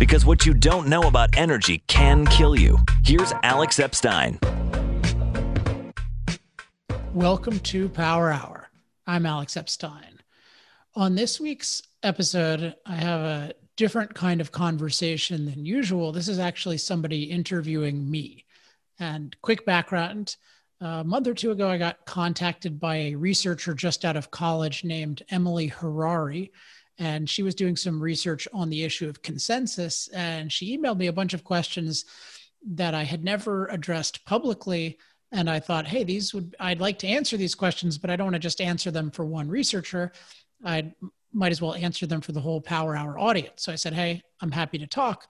Because what you don't know about energy can kill you. Here's Alex Epstein. Welcome to Power Hour. I'm Alex Epstein. On this week's episode, I have a different kind of conversation than usual. This is actually somebody interviewing me. And quick background a month or two ago, I got contacted by a researcher just out of college named Emily Harari. And she was doing some research on the issue of consensus. And she emailed me a bunch of questions that I had never addressed publicly and I thought, hey, these would I'd like to answer these questions, but I don't want to just answer them for one researcher. I might as well answer them for the whole Power Hour audience. So I said, hey, I'm happy to talk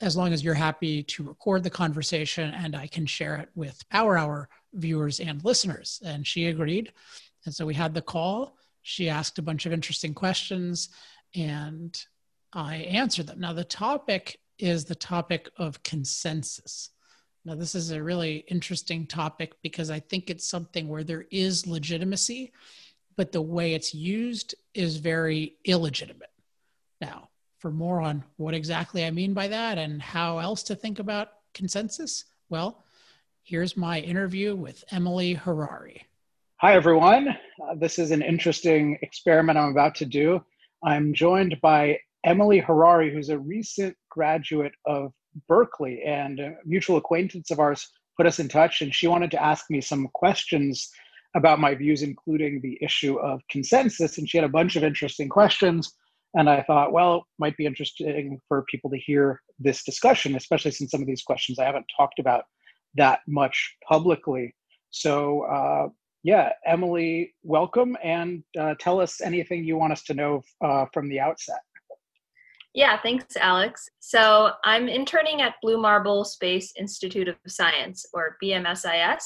as long as you're happy to record the conversation and I can share it with Power Hour viewers and listeners. And she agreed. And so we had the call. She asked a bunch of interesting questions and I answer them. Now, the topic is the topic of consensus. Now, this is a really interesting topic because I think it's something where there is legitimacy, but the way it's used is very illegitimate. Now, for more on what exactly I mean by that and how else to think about consensus, well, here's my interview with Emily Harari. Hi, everyone. Uh, this is an interesting experiment I'm about to do. I'm joined by Emily Harari, who's a recent graduate of Berkeley, and a mutual acquaintance of ours put us in touch, and she wanted to ask me some questions about my views, including the issue of consensus. And she had a bunch of interesting questions. And I thought, well, it might be interesting for people to hear this discussion, especially since some of these questions I haven't talked about that much publicly. So, uh, yeah, Emily, welcome and uh, tell us anything you want us to know uh, from the outset. Yeah, thanks, Alex. So I'm interning at Blue Marble Space Institute of Science, or BMSIS.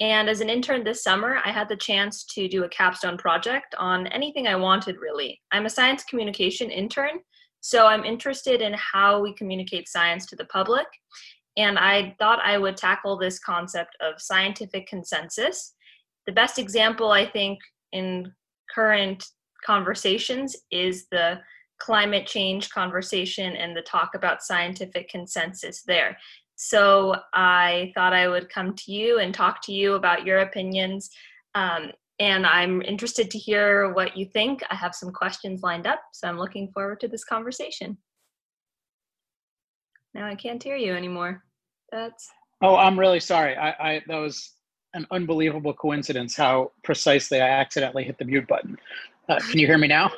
And as an intern this summer, I had the chance to do a capstone project on anything I wanted, really. I'm a science communication intern, so I'm interested in how we communicate science to the public. And I thought I would tackle this concept of scientific consensus. The best example, I think, in current conversations is the climate change conversation and the talk about scientific consensus there. So I thought I would come to you and talk to you about your opinions. Um, and I'm interested to hear what you think. I have some questions lined up, so I'm looking forward to this conversation. Now I can't hear you anymore. That's. Oh, I'm really sorry. I, I that was an unbelievable coincidence how precisely I accidentally hit the mute button. Uh, can you hear me now?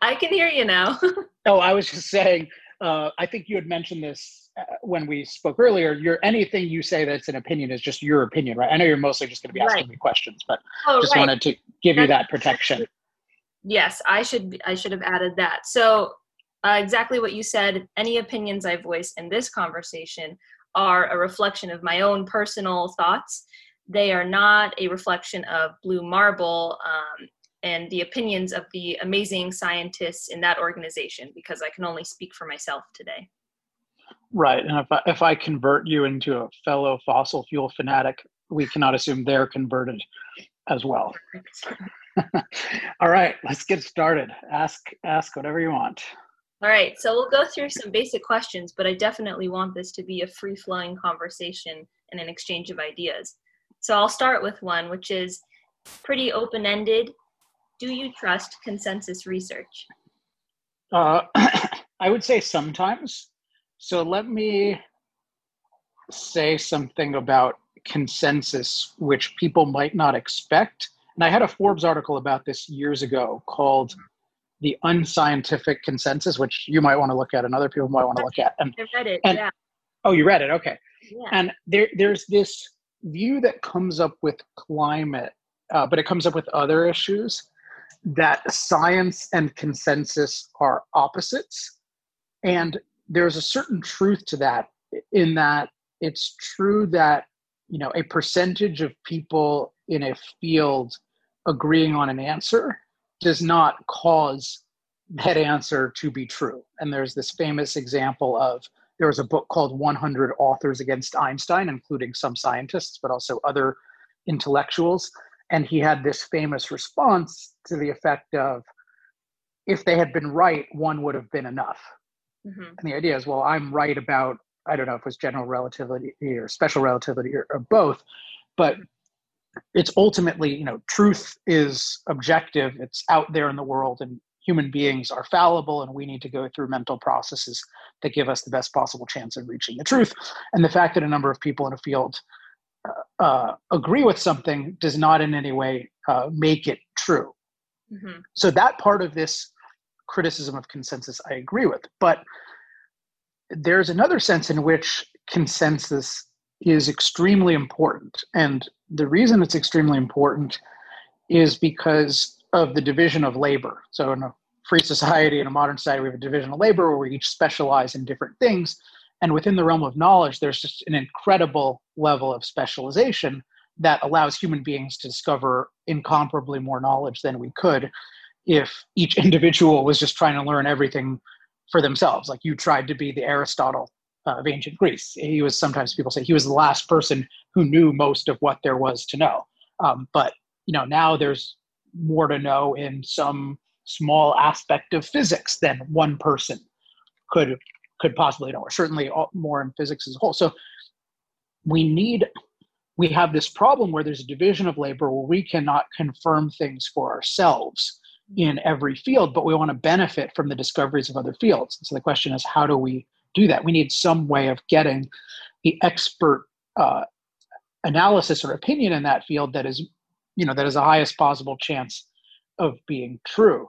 I can hear you now. oh, I was just saying. Uh, I think you had mentioned this uh, when we spoke earlier. Your anything you say that's an opinion is just your opinion, right? I know you're mostly just going to be asking right. me questions, but oh, just right. wanted to give you that protection. Yes, I should. I should have added that. So uh, exactly what you said. Any opinions I voice in this conversation are a reflection of my own personal thoughts. They are not a reflection of Blue Marble. Um, and the opinions of the amazing scientists in that organization because I can only speak for myself today. Right. And if I, if I convert you into a fellow fossil fuel fanatic, we cannot assume they're converted as well. All right, let's get started. Ask ask whatever you want. All right, so we'll go through some basic questions, but I definitely want this to be a free flowing conversation and an exchange of ideas. So I'll start with one, which is pretty open ended do you trust consensus research? Uh, I would say sometimes. So let me say something about consensus, which people might not expect. And I had a Forbes article about this years ago called The Unscientific Consensus, which you might want to look at and other people might want to look at. And, I read it, and, yeah. Oh, you read it? Okay. Yeah. And there, there's this view that comes up with climate, uh, but it comes up with other issues that science and consensus are opposites. And there's a certain truth to that in that it's true that you know a percentage of people in a field agreeing on an answer does not cause that answer to be true. And there's this famous example of there was a book called 100 Authors Against Einstein, including some scientists, but also other intellectuals. And he had this famous response to the effect of if they had been right one would have been enough. Mm-hmm. And the idea is, well, I'm right about, I don't know if it was general relativity or special relativity or, or both, but it's ultimately, you know, truth is objective, it's out there in the world, and human beings are fallible, and we need to go through mental processes that give us the best possible chance of reaching the truth. And the fact that a number of people in a field uh, uh, agree with something does not in any way uh, make it true. Mm-hmm. So that part of this criticism of consensus I agree with. But there's another sense in which consensus is extremely important. And the reason it's extremely important is because of the division of labor. So in a free society, in a modern society, we have a division of labor where we each specialize in different things. And within the realm of knowledge, there's just an incredible level of specialization that allows human beings to discover incomparably more knowledge than we could if each individual was just trying to learn everything for themselves. Like you tried to be the Aristotle uh, of ancient Greece. He was sometimes people say he was the last person who knew most of what there was to know. Um, but you know now there's more to know in some small aspect of physics than one person could could possibly know, or certainly more in physics as a whole. So we need we have this problem where there's a division of labor where we cannot confirm things for ourselves in every field, but we want to benefit from the discoveries of other fields. So the question is, how do we do that? We need some way of getting the expert uh, analysis or opinion in that field that is, you know, that is the highest possible chance of being true.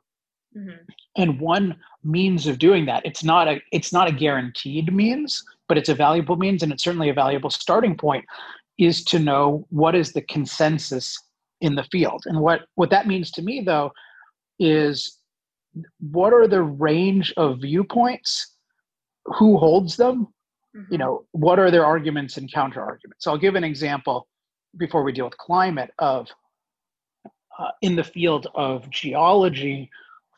Mm-hmm. And one means of doing that, it's not a it's not a guaranteed means, but it's a valuable means, and it's certainly a valuable starting point, is to know what is the consensus in the field. And what what that means to me, though, is what are the range of viewpoints who holds them mm-hmm. you know what are their arguments and counter arguments so i'll give an example before we deal with climate of uh, in the field of geology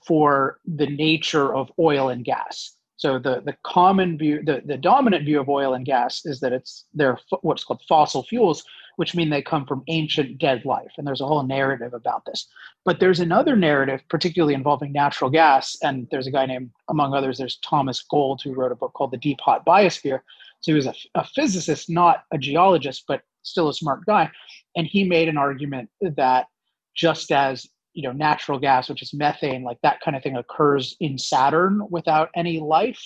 for the nature of oil and gas so the, the common view the, the dominant view of oil and gas is that it's they're what's called fossil fuels which mean they come from ancient dead life. And there's a whole narrative about this. But there's another narrative, particularly involving natural gas. And there's a guy named, among others, there's Thomas Gold, who wrote a book called The Deep Hot Biosphere. So he was a, a physicist, not a geologist, but still a smart guy. And he made an argument that just as you know natural gas which is methane like that kind of thing occurs in saturn without any life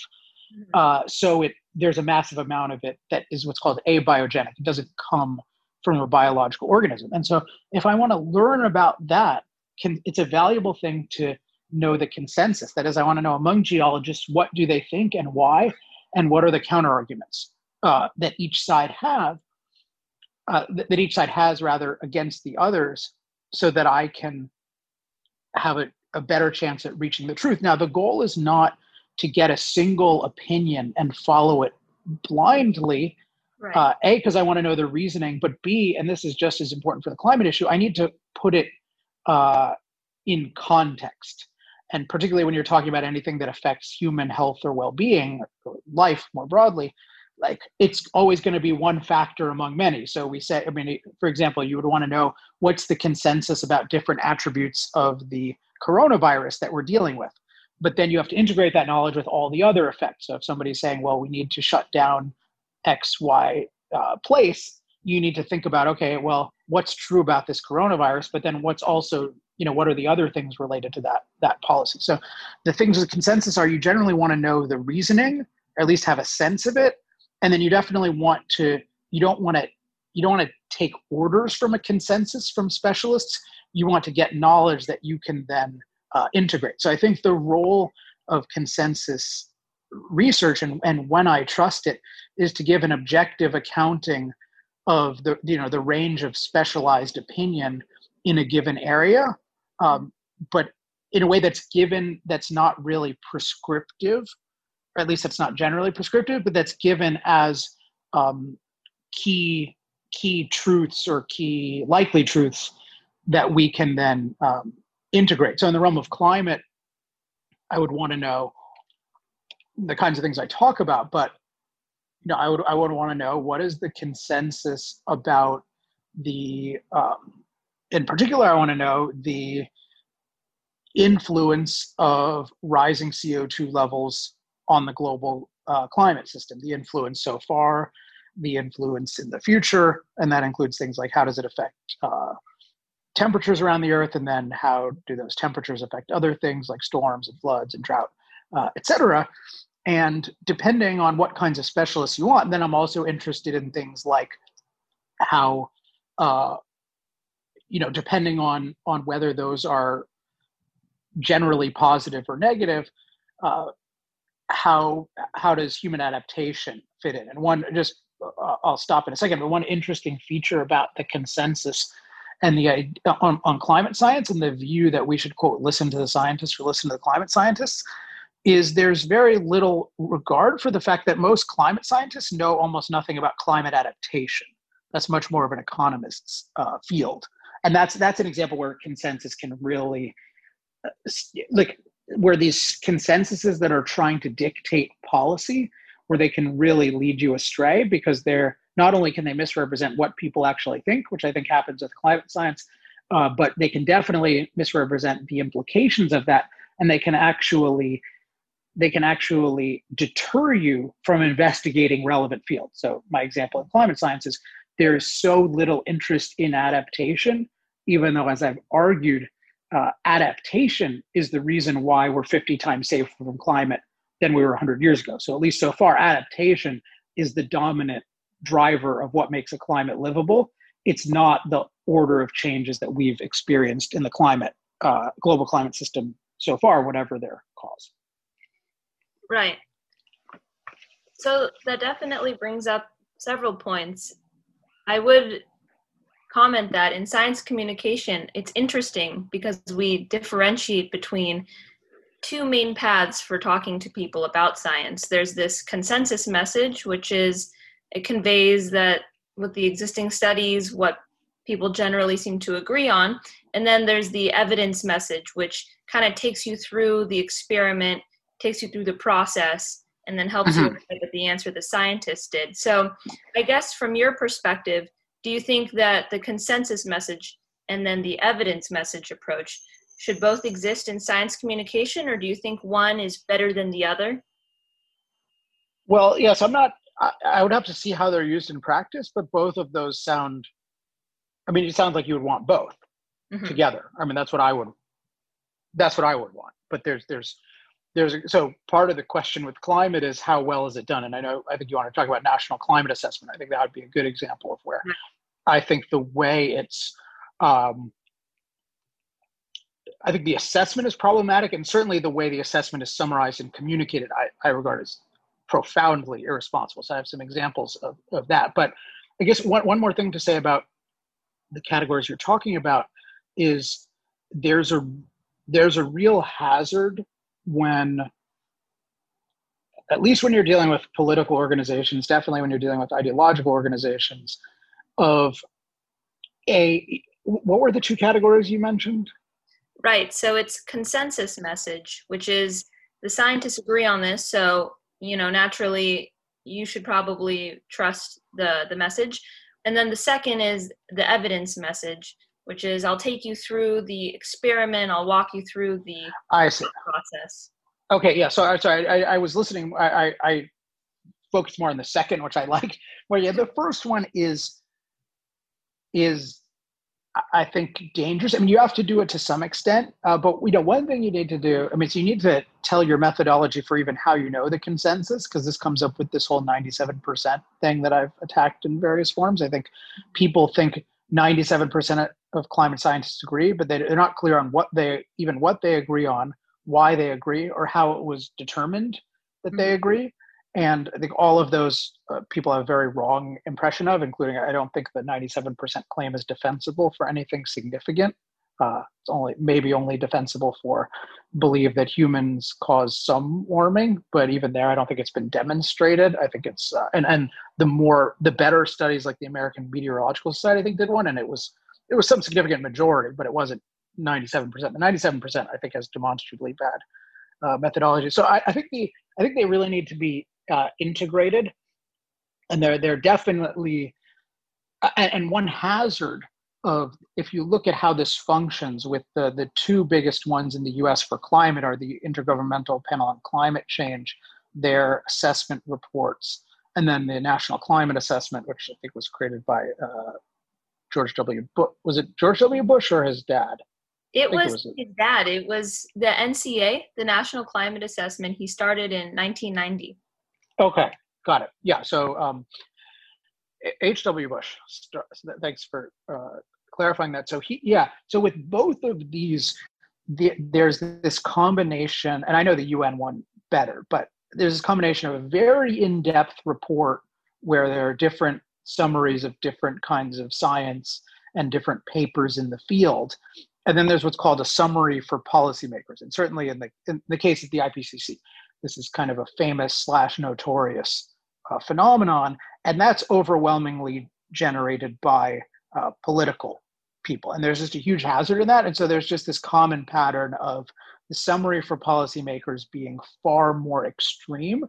mm-hmm. uh, so it there's a massive amount of it that is what's called abiogenic it doesn't come from a biological organism. And so if I want to learn about that, can, it's a valuable thing to know the consensus. That is, I want to know among geologists what do they think and why, and what are the counter arguments uh, that each side have, uh, that, that each side has rather against the others, so that I can have a, a better chance at reaching the truth. Now, the goal is not to get a single opinion and follow it blindly Right. Uh, a, because I want to know the reasoning, but B, and this is just as important for the climate issue, I need to put it uh, in context. And particularly when you're talking about anything that affects human health or well being, or life more broadly, like it's always going to be one factor among many. So we say, I mean, for example, you would want to know what's the consensus about different attributes of the coronavirus that we're dealing with. But then you have to integrate that knowledge with all the other effects. So if somebody's saying, well, we need to shut down X, Y uh, place, you need to think about, okay, well, what's true about this coronavirus, but then what's also, you know, what are the other things related to that that policy? So the things of consensus are you generally want to know the reasoning, or at least have a sense of it, and then you definitely want to, you don't want to, you don't want to take orders from a consensus from specialists. You want to get knowledge that you can then uh, integrate. So I think the role of consensus research and, and when I trust it is to give an objective accounting of the you know the range of specialized opinion in a given area, um, but in a way that's given that's not really prescriptive, or at least that's not generally prescriptive, but that's given as um, key key truths or key likely truths that we can then um, integrate. So in the realm of climate, I would want to know the kinds of things I talk about, but you know, I would I would want to know what is the consensus about the um, in particular I want to know the influence of rising CO2 levels on the global uh, climate system, the influence so far, the influence in the future, and that includes things like how does it affect uh, temperatures around the Earth, and then how do those temperatures affect other things like storms and floods and drought, uh, etc. And depending on what kinds of specialists you want, then I'm also interested in things like how, uh, you know, depending on on whether those are generally positive or negative, uh, how how does human adaptation fit in? And one just uh, I'll stop in a second, but one interesting feature about the consensus and the on, on climate science and the view that we should quote listen to the scientists or listen to the climate scientists is there's very little regard for the fact that most climate scientists know almost nothing about climate adaptation. That's much more of an economist's uh, field, and that's that's an example where consensus can really uh, like where these consensuses that are trying to dictate policy where they can really lead you astray because they're not only can they misrepresent what people actually think which i think happens with climate science uh, but they can definitely misrepresent the implications of that and they can actually they can actually deter you from investigating relevant fields. So, my example in climate science is there is so little interest in adaptation, even though, as I've argued, uh, adaptation is the reason why we're 50 times safer from climate than we were 100 years ago. So, at least so far, adaptation is the dominant driver of what makes a climate livable. It's not the order of changes that we've experienced in the climate, uh, global climate system so far, whatever their cause. Right. So that definitely brings up several points. I would comment that in science communication, it's interesting because we differentiate between two main paths for talking to people about science. There's this consensus message, which is it conveys that with the existing studies, what people generally seem to agree on. And then there's the evidence message, which kind of takes you through the experiment takes you through the process and then helps mm-hmm. you with the answer the scientist did. So, I guess from your perspective, do you think that the consensus message and then the evidence message approach should both exist in science communication, or do you think one is better than the other? Well, yes, I'm not. I, I would have to see how they're used in practice, but both of those sound. I mean, it sounds like you would want both mm-hmm. together. I mean, that's what I would. That's what I would want. But there's there's there's a, so part of the question with climate is how well is it done? And i know i think you want to talk about national climate assessment. I think that would be a good example of where i think the way it's um, i think the assessment is problematic and certainly the way the assessment is summarized and communicated i, I regard as profoundly irresponsible. So i have some examples of, of that. But i guess one, one more thing to say about the categories you're talking about is there's a there's a real hazard when at least when you're dealing with political organizations, definitely when you're dealing with ideological organizations, of a what were the two categories you mentioned? Right. So it's consensus message, which is the scientists agree on this. So, you know, naturally you should probably trust the the message. And then the second is the evidence message, which is I'll take you through the experiment. I'll walk you through the I see. process. Okay, yeah. So I'm sorry, I, I was listening. I, I, I focused more on the second, which I like. Well, yeah, the first one is is I think dangerous. I mean, you have to do it to some extent, uh, but you know, one thing you need to do. I mean, so you need to tell your methodology for even how you know the consensus, because this comes up with this whole ninety-seven percent thing that I've attacked in various forms. I think people think ninety-seven percent of climate scientists agree, but they, they're not clear on what they even what they agree on, why they agree, or how it was determined that they mm-hmm. agree. And I think all of those uh, people have a very wrong impression of, including I don't think the 97% claim is defensible for anything significant. Uh, it's only maybe only defensible for believe that humans cause some warming, but even there, I don't think it's been demonstrated. I think it's uh, and and the more the better studies like the American Meteorological Society I think did one, and it was it was some significant majority, but it wasn't 97%. The 97% I think has demonstrably bad uh, methodology. So I, I, think the I think they really need to be uh, integrated, and they're they're definitely and, and one hazard of if you look at how this functions with the, the two biggest ones in the US for climate are the Intergovernmental Panel on Climate Change their assessment reports, and then the National Climate Assessment, which I think was created by uh, George W. Bush. Was it George W. Bush or his dad? It was, it was, his dad. It was the NCA, the National Climate Assessment. He started in 1990. Okay, got it. Yeah, so um, H.W. Bush. Thanks for uh, clarifying that. So he, yeah. So with both of these, the, there's this combination, and I know the UN one better, but there's this combination of a very in-depth report where there are different summaries of different kinds of science and different papers in the field. And then there's what's called a summary for policymakers. And certainly in the in the case of the IPCC, this is kind of a famous slash notorious uh, phenomenon, and that's overwhelmingly generated by uh, political people. And there's just a huge hazard in that. And so there's just this common pattern of the summary for policymakers being far more extreme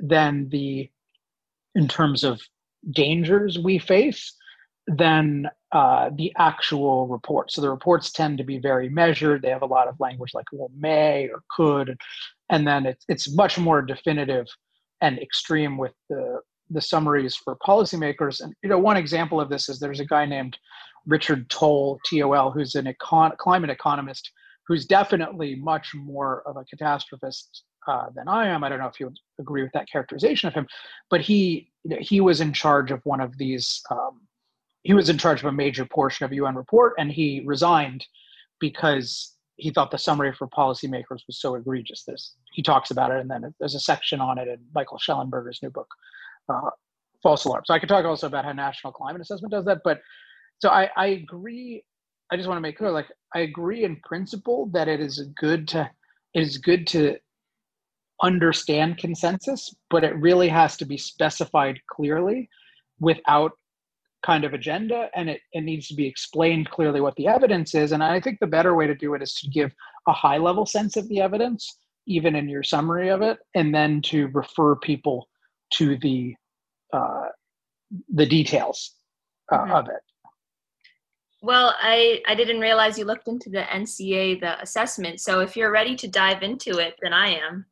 than the in terms of dangers we face than uh, the actual report. So the reports tend to be very measured. They have a lot of language like well, may or could, and then it's it's much more definitive and extreme with the the summaries for policymakers. And you know, one example of this is there's a guy named Richard Tol, T-O-L, who's an econ- climate economist who's definitely much more of a catastrophist uh, than I am. I don't know if you would agree with that characterization of him, but he you know, he was in charge of one of these. Um, he was in charge of a major portion of UN report, and he resigned because he thought the summary for policymakers was so egregious. This he talks about it, and then there's a section on it in Michael Shellenberger's new book, uh, False Alarm. So I could talk also about how National Climate Assessment does that. But so I, I agree. I just want to make clear, like I agree in principle that it is good to it is good to understand consensus, but it really has to be specified clearly without kind of agenda and it, it needs to be explained clearly what the evidence is. And i think the better way to do it is to give a high level sense of the evidence even in your summary of it and then to refer people to the uh, the details uh, mm-hmm. of it. Well i i didn't realize you looked into the nca the assessment. So if you're ready to dive into it then i am.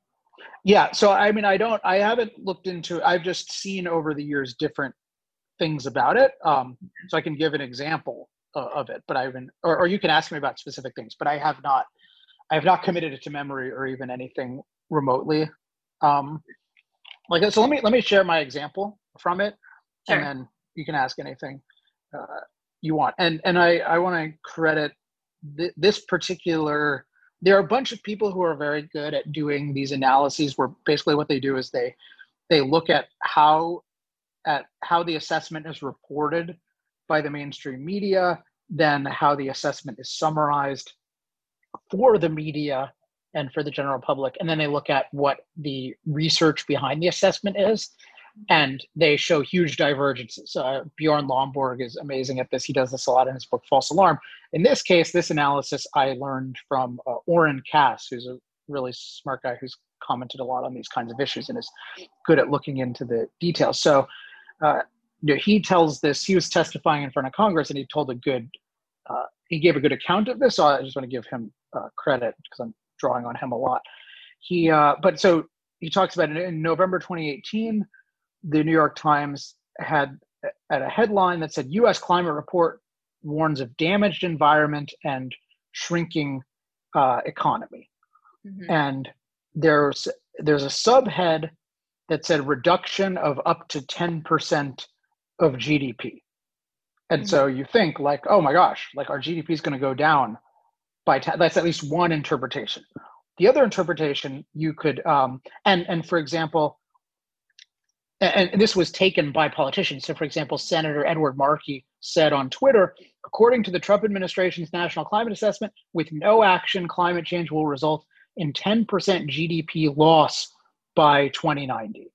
Yeah so i mean i don't i haven't looked into i've just seen over the years different things about it. Um, so I can give an example uh, of it, but I haven't, or, or you can ask me about specific things, but I have not, I have not committed it to memory or even anything remotely. Um, like so, let me let me share my example from it, sure. and then you can ask anything uh, you want. And and I I want to credit th- this particular. There are a bunch of people who are very good at doing these analyses, where basically what they do is they they look at how at how the assessment is reported by the mainstream media, then how the assessment is summarized for the media and for the general public. And then they look at what the research behind the assessment is. And they show huge divergences. Uh, Bjorn Lomborg is amazing at this. He does this a lot in his book, False Alarm. In this case, this analysis I learned from uh, Oren Cass, who's a really smart guy who's commented a lot on these kinds of issues and is good at looking into the details. So uh, you know, he tells this. He was testifying in front of Congress, and he told a good. Uh, he gave a good account of this. So I just want to give him uh, credit because I'm drawing on him a lot. He, uh, but so he talks about it in November 2018. The New York Times had at a headline that said U.S. climate report warns of damaged environment and shrinking uh, economy. Mm-hmm. And there's there's a subhead that said reduction of up to 10% of GDP. And mm-hmm. so you think like, oh my gosh, like our GDP is going to go down by 10. That's at least one interpretation. The other interpretation you could, um, and and for example, and, and this was taken by politicians. So, for example, Senator Edward Markey said on Twitter, according to the Trump administration's national climate assessment, with no action, climate change will result in 10% GDP loss by 2090.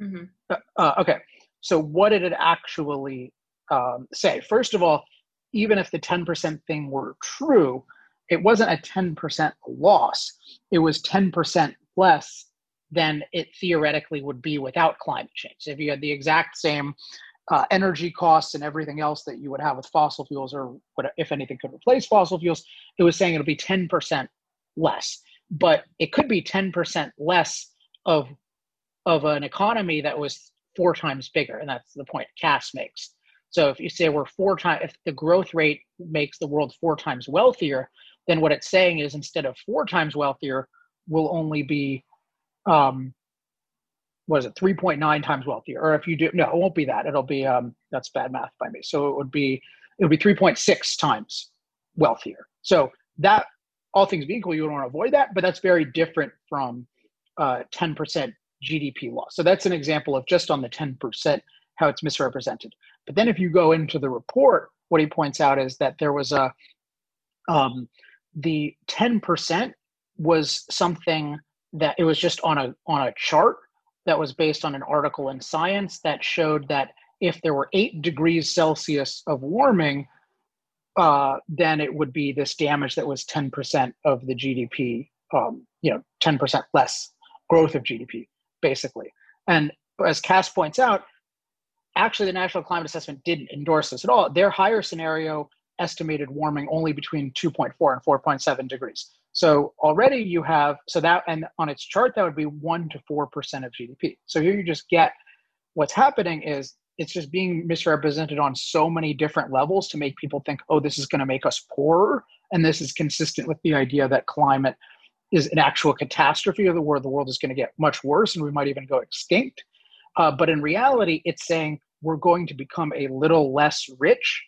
Mm-hmm. Uh, uh, okay, so what did it actually um, say? First of all, even if the 10% thing were true, it wasn't a 10% loss. It was 10% less than it theoretically would be without climate change. If you had the exact same uh, energy costs and everything else that you would have with fossil fuels, or what, if anything could replace fossil fuels, it was saying it'll be 10% less. But it could be 10% less of of an economy that was four times bigger, and that's the point Cass makes. So if you say we're four times, if the growth rate makes the world four times wealthier, then what it's saying is instead of four times wealthier, we'll only be, um, what is it, 3.9 times wealthier? Or if you do, no, it won't be that. It'll be, um, that's bad math by me. So it would be, it would be 3.6 times wealthier. So that, all things being equal, you would want to avoid that, but that's very different from uh, 10% GDP loss. So that's an example of just on the 10% how it's misrepresented. But then if you go into the report, what he points out is that there was a um, the 10% was something that it was just on a on a chart that was based on an article in Science that showed that if there were eight degrees Celsius of warming, uh, then it would be this damage that was 10% of the GDP, um, you know, 10% less growth of GDP, basically. And as Cass points out, actually the National Climate Assessment didn't endorse this at all. Their higher scenario estimated warming only between 2.4 and 4.7 degrees. So already you have so that and on its chart that would be one to four percent of GDP. So here you just get what's happening is it's just being misrepresented on so many different levels to make people think, oh, this is going to make us poorer, and this is consistent with the idea that climate is an actual catastrophe of the world. The world is going to get much worse, and we might even go extinct. Uh, but in reality, it's saying we're going to become a little less rich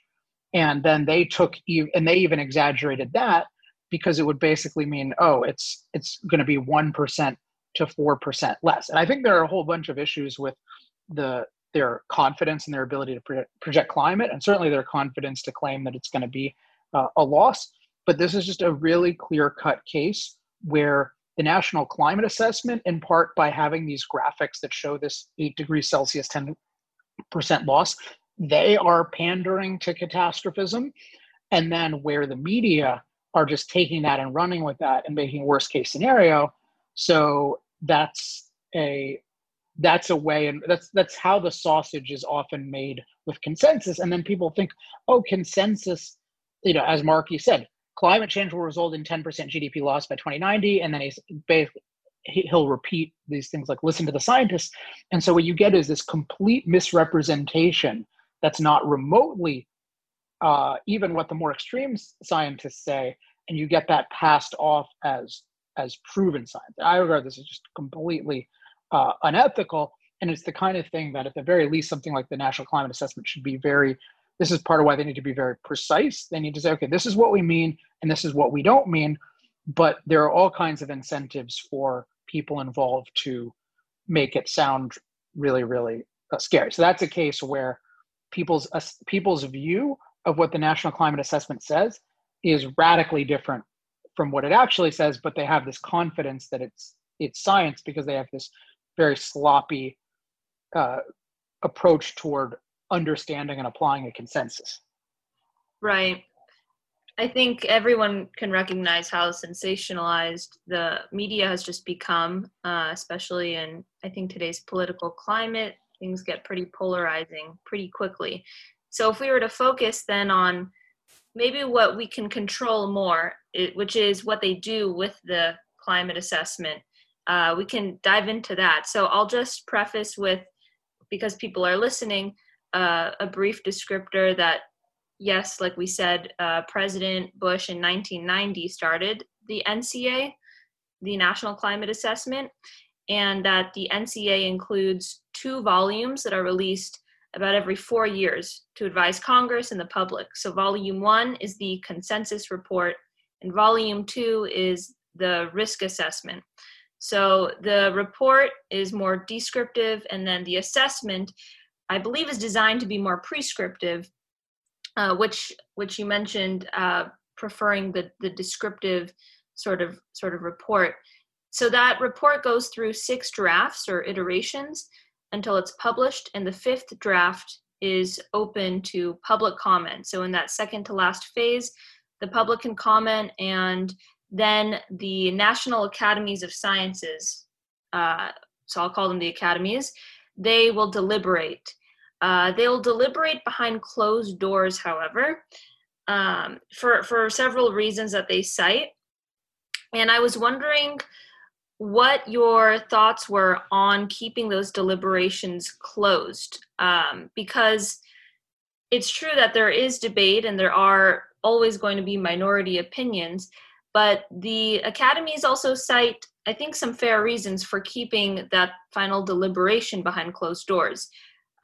and then they took and they even exaggerated that because it would basically mean oh it's it's going to be 1% to 4% less and i think there are a whole bunch of issues with the their confidence and their ability to project climate and certainly their confidence to claim that it's going to be uh, a loss but this is just a really clear cut case where the national climate assessment in part by having these graphics that show this 8 degrees celsius 10% loss they are pandering to catastrophism. And then where the media are just taking that and running with that and making worst case scenario. So that's a that's a way and that's that's how the sausage is often made with consensus. And then people think oh consensus you know as markey said climate change will result in 10% gdp loss by 2090 and then he's he'll repeat these things like listen to the scientists and so what you get is this complete misrepresentation that's not remotely uh, even what the more extreme scientists say, and you get that passed off as as proven science. I regard this as just completely uh, unethical, and it's the kind of thing that, at the very least, something like the National Climate Assessment should be very. This is part of why they need to be very precise. They need to say, okay, this is what we mean, and this is what we don't mean. But there are all kinds of incentives for people involved to make it sound really, really uh, scary. So that's a case where people's uh, people's view of what the National Climate Assessment says is radically different from what it actually says, but they have this confidence that it's it's science because they have this very sloppy uh, approach toward understanding and applying a consensus. Right. I think everyone can recognize how sensationalized the media has just become, uh, especially in I think today's political climate things get pretty polarizing pretty quickly. So if we were to focus then on maybe what we can control more, it, which is what they do with the climate assessment, uh, we can dive into that. So I'll just preface with, because people are listening, uh, a brief descriptor that, yes, like we said, uh, President Bush in 1990 started the NCA, the National Climate Assessment, and that the NCA includes two volumes that are released about every four years to advise Congress and the public. So, volume one is the consensus report, and volume two is the risk assessment. So, the report is more descriptive, and then the assessment, I believe, is designed to be more prescriptive, uh, which which you mentioned, uh, preferring the the descriptive sort of sort of report. So that report goes through six drafts or iterations until it's published, and the fifth draft is open to public comment. So in that second to last phase, the public can comment, and then the National Academies of Sciences, uh, so I'll call them the academies, they will deliberate. Uh, they will deliberate behind closed doors, however, um, for for several reasons that they cite. And I was wondering what your thoughts were on keeping those deliberations closed, um, because it's true that there is debate and there are always going to be minority opinions, but the academies also cite, I think, some fair reasons for keeping that final deliberation behind closed doors.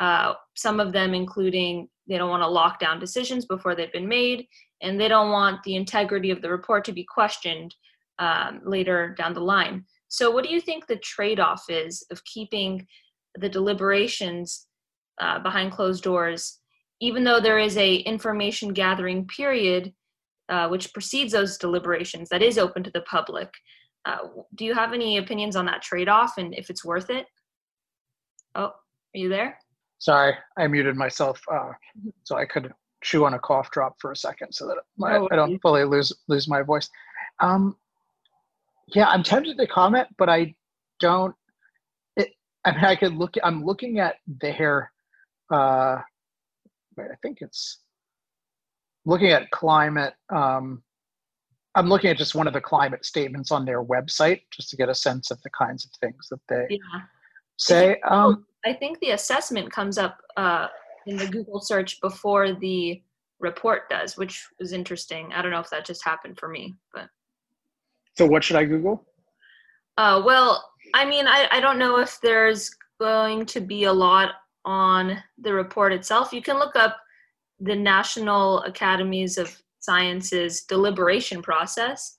Uh, some of them including they don't want to lock down decisions before they've been made, and they don't want the integrity of the report to be questioned um, later down the line. So, what do you think the trade off is of keeping the deliberations uh, behind closed doors, even though there is a information gathering period uh, which precedes those deliberations that is open to the public? Uh, do you have any opinions on that trade off and if it's worth it? Oh, are you there? Sorry, I muted myself uh, so I could chew on a cough drop for a second so that my, I don't fully lose lose my voice. Um, yeah, I'm tempted to comment, but I don't. It, I mean, I could look. I'm looking at their. Uh, wait, I think it's looking at climate. Um, I'm looking at just one of the climate statements on their website just to get a sense of the kinds of things that they yeah. say. Um, I think the assessment comes up uh, in the Google search before the report does, which was interesting. I don't know if that just happened for me, but. So what should I Google? Uh, well, I mean, I, I don't know if there's going to be a lot on the report itself. You can look up the National Academies of Sciences deliberation process.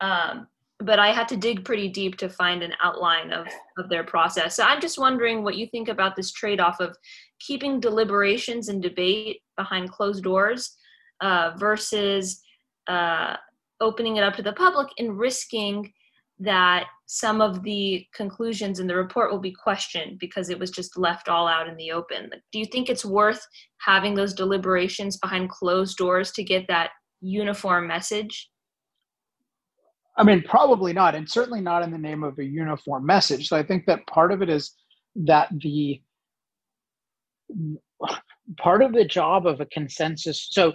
Um, but I had to dig pretty deep to find an outline of, of their process. So I'm just wondering what you think about this trade off of keeping deliberations and debate behind closed doors uh, versus uh, opening it up to the public and risking that some of the conclusions in the report will be questioned because it was just left all out in the open. Do you think it's worth having those deliberations behind closed doors to get that uniform message? I mean, probably not, and certainly not in the name of a uniform message. So I think that part of it is that the part of the job of a consensus. So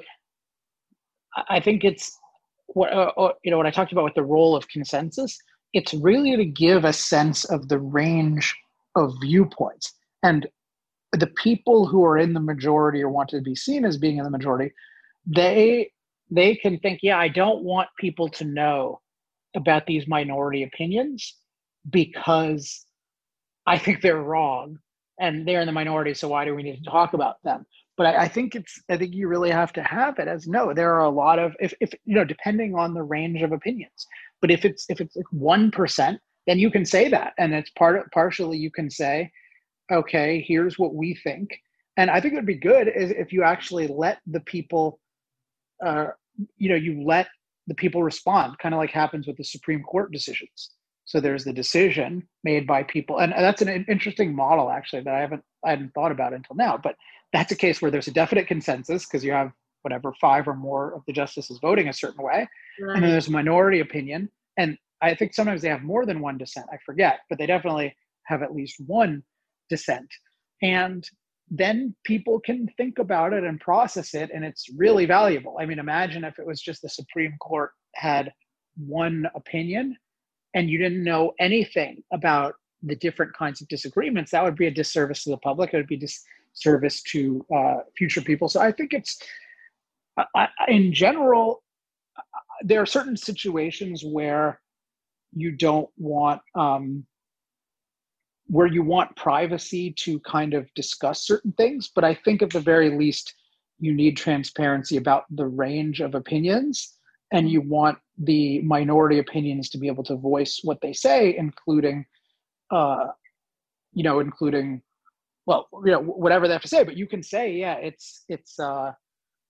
I think it's what uh, uh, you know what I talked about with the role of consensus. It's really to give a sense of the range of viewpoints and the people who are in the majority or want to be seen as being in the majority. They they can think, yeah, I don't want people to know about these minority opinions because I think they're wrong and they're in the minority. So why do we need to talk about them? But I, I, think it's I think you really have to have it as no. There are a lot of if, if you know depending on the range of opinions. But if it's if it's like one then you can say that, and it's part of, partially you can say, okay, here's what we think. And I think it would be good is if you actually let the people, uh, you know, you let the people respond, kind of like happens with the Supreme Court decisions. So there's the decision made by people, and that's an interesting model actually that I haven't I hadn't thought about until now. But that's a case where there's a definite consensus because you have whatever five or more of the justices voting a certain way, right. and then there's a minority opinion, and I think sometimes they have more than one dissent. I forget, but they definitely have at least one dissent, and then people can think about it and process it and it's really valuable. I mean imagine if it was just the supreme court had one opinion and you didn't know anything about the different kinds of disagreements that would be a disservice to the public. It would be disservice to uh, future people. So i think it's I, in general there are certain situations where you don't want um, where you want privacy to kind of discuss certain things, but I think at the very least, you need transparency about the range of opinions and you want the minority opinions to be able to voice what they say, including, uh, you know, including, well, you know, whatever they have to say. But you can say, yeah, it's it's uh,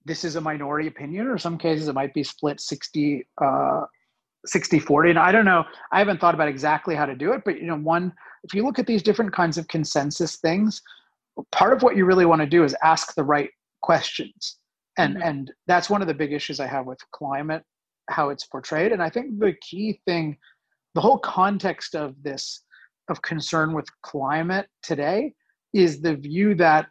this is a minority opinion, or some cases it might be split 60, uh, 60 40. And I don't know, I haven't thought about exactly how to do it, but you know, one if you look at these different kinds of consensus things, part of what you really want to do is ask the right questions. And mm-hmm. and that's one of the big issues I have with climate, how it's portrayed. And I think the key thing, the whole context of this of concern with climate today is the view that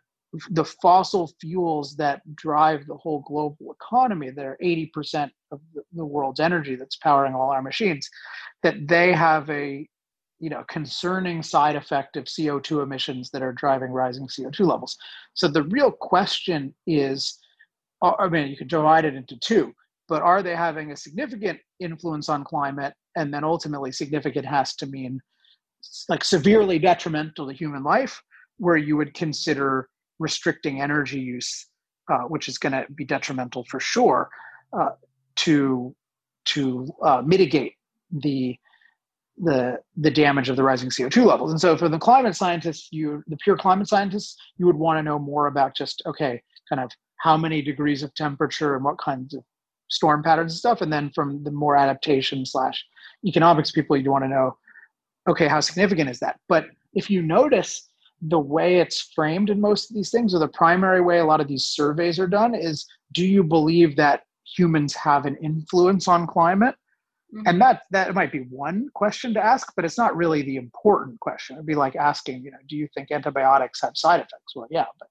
the fossil fuels that drive the whole global economy that are 80% of the world's energy that's powering all our machines that they have a you know concerning side effect of CO2 emissions that are driving rising CO2 levels. So the real question is, I mean, you could divide it into two, but are they having a significant influence on climate? And then ultimately, significant has to mean like severely detrimental to human life, where you would consider restricting energy use, uh, which is going to be detrimental for sure, uh, to to uh, mitigate the the the damage of the rising CO2 levels. And so for the climate scientists, you the pure climate scientists, you would want to know more about just okay, kind of how many degrees of temperature and what kinds of storm patterns and stuff. And then from the more adaptation slash economics people, you'd want to know, okay, how significant is that? But if you notice the way it's framed in most of these things, or the primary way a lot of these surveys are done, is do you believe that humans have an influence on climate? Mm-hmm. And that that might be one question to ask, but it's not really the important question. It'd be like asking, you know, do you think antibiotics have side effects? Well, yeah, but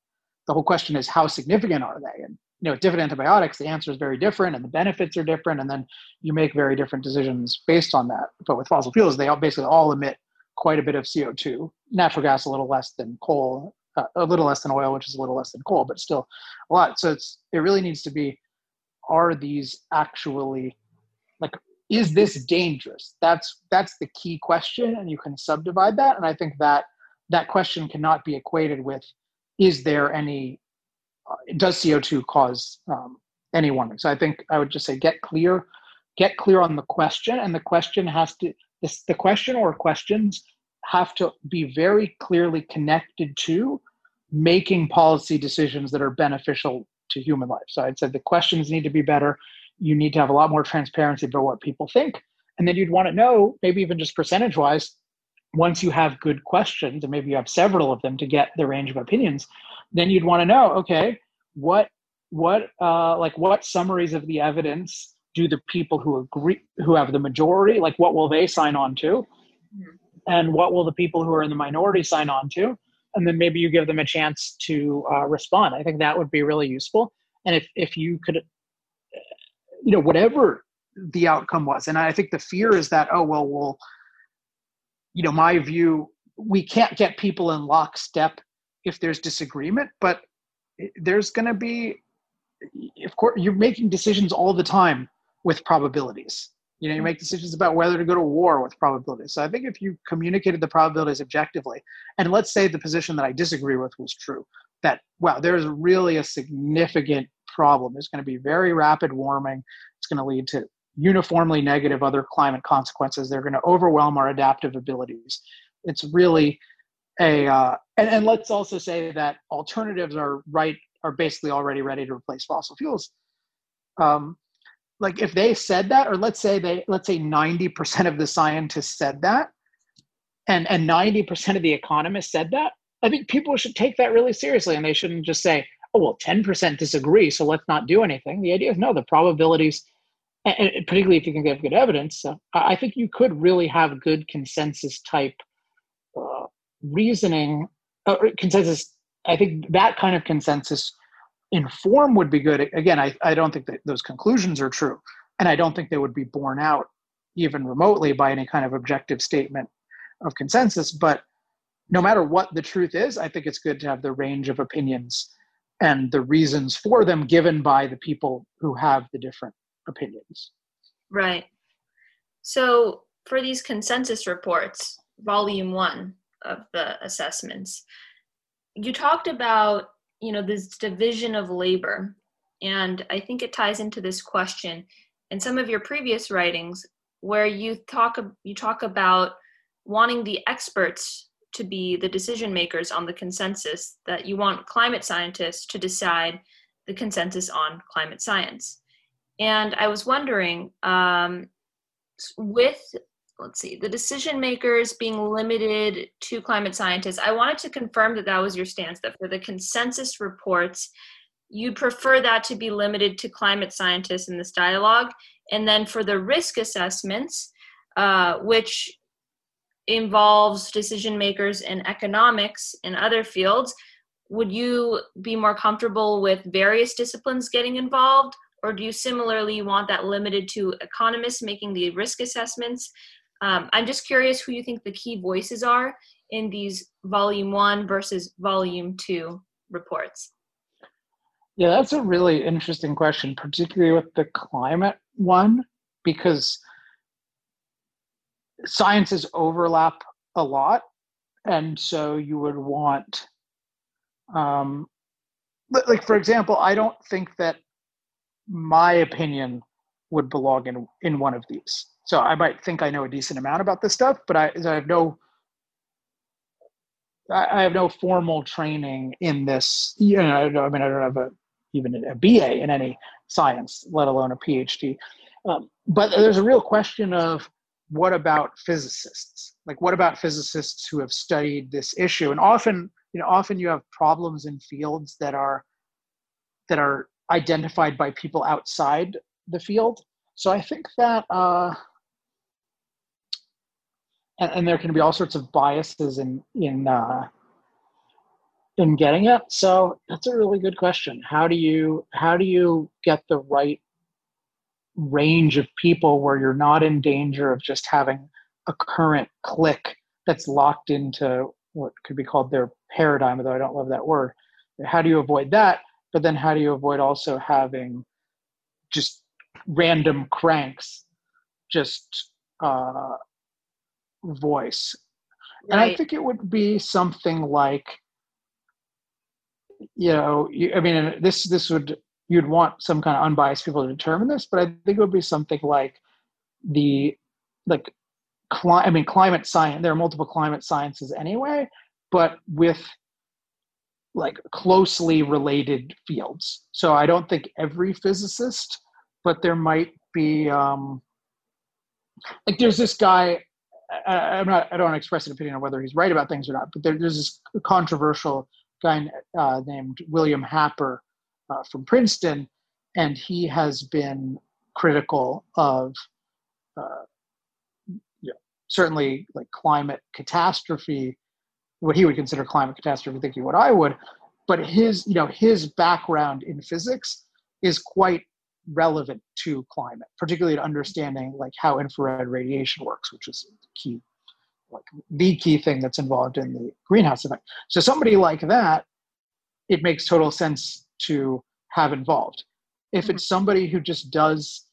the whole question is how significant are they? And you know, different antibiotics, the answer is very different, and the benefits are different, and then you make very different decisions based on that. But with fossil fuels, they all basically all emit quite a bit of CO2. Natural gas a little less than coal, uh, a little less than oil, which is a little less than coal, but still a lot. So it's it really needs to be: Are these actually like is this dangerous? That's that's the key question and you can subdivide that and i think that that question cannot be equated with is there any uh, does co2 cause um, any warming so i think i would just say get clear get clear on the question and the question has to this, the question or questions have to be very clearly connected to making policy decisions that are beneficial to human life. So i'd say the questions need to be better you need to have a lot more transparency about what people think. And then you'd want to know, maybe even just percentage wise, once you have good questions, and maybe you have several of them to get the range of opinions, then you'd want to know, okay, what what uh, like what summaries of the evidence do the people who agree who have the majority like what will they sign on to mm-hmm. and what will the people who are in the minority sign on to and then maybe you give them a chance to uh, respond i think that would be really useful and if, if you could you know whatever the outcome was. And i think the fear is that oh well well you know my view we can't get people in lockstep if there's disagreement but there's going to be of course you're making decisions all the time with probabilities. You know you make decisions about whether to go to war with probabilities. So i think if you communicated the probabilities objectively and let's say the position that i disagree with was true that wow there's really a significant problem. There's going to be very rapid warming. It's going to lead to uniformly negative other climate consequences. They're going to overwhelm our adaptive abilities. It's really a, uh, and, and let's also say that alternatives are right, are basically already ready to replace fossil fuels. Um, like if they said that, or let's say they, let's say 90% of the scientists said that, and, and 90% of the economists said that, I think people should take that really seriously and they shouldn't just say, oh well 10% disagree so let's not do anything. The idea is no the probabilities and particularly if you can get good evidence uh, i think you could really have good consensus type uh, reasoning uh, consensus. I think that kind of consensus in form would be good. Again I, I don't think that those conclusions are true and i don't think they would be borne out even remotely by any kind of objective statement of consensus but no matter what the truth is i think it's good to have the range of opinions and the reasons for them given by the people who have the different opinions. Right. So for these consensus reports, volume one of the assessments, you talked about, you know, this division of labor. And I think it ties into this question in some of your previous writings where you talk you talk about wanting the experts to be the decision makers on the consensus that you want climate scientists to decide the consensus on climate science. And I was wondering, um, with let's see, the decision makers being limited to climate scientists, I wanted to confirm that that was your stance, that for the consensus reports, you'd prefer that to be limited to climate scientists in this dialogue. And then for the risk assessments, uh, which involves decision makers in economics and other fields, would you be more comfortable with various disciplines getting involved? Or do you similarly want that limited to economists making the risk assessments? Um, I'm just curious who you think the key voices are in these volume one versus volume two reports. Yeah, that's a really interesting question, particularly with the climate one, because sciences overlap a lot. And so you would want, um, like, for example, I don't think that my opinion would belong in, in one of these. So I might think I know a decent amount about this stuff, but I, I have no I have no formal training in this. You know, I mean, I don't have a even a BA in any science, let alone a PhD. Um, but there's a real question of what about physicists? Like, what about physicists who have studied this issue? And often, you know, often you have problems in fields that are that are identified by people outside the field. So I think that, uh, and, and there can be all sorts of biases in in uh, in getting it so that's a really good question how do you how do you get the right range of people where you're not in danger of just having a current clique that's locked into what could be called their paradigm although i don't love that word. How do you avoid that? But then how do you avoid also having just random cranks just uh, voice? Right. and i think it would be something like you know, I mean, this this would you'd want some kind of unbiased people to determine this, but I think it would be something like the like cli- I mean, climate science. There are multiple climate sciences anyway, but with like closely related fields. So I don't think every physicist, but there might be um, like there's this guy. I, am not. I don't want to express an opinion on whether he's right about things or not, but there, there's this controversial guy uh, named William Happer uh, from Princeton, and he has been critical of uh, you know, certainly like climate catastrophe, what he would consider climate catastrophe, thinking what I would, but his you know his background in physics is quite relevant to climate, particularly to understanding like how infrared radiation works, which is key like the key thing that's involved in the greenhouse effect. So somebody like that, it makes total sense to have involved. If mm-hmm. it's somebody who just does,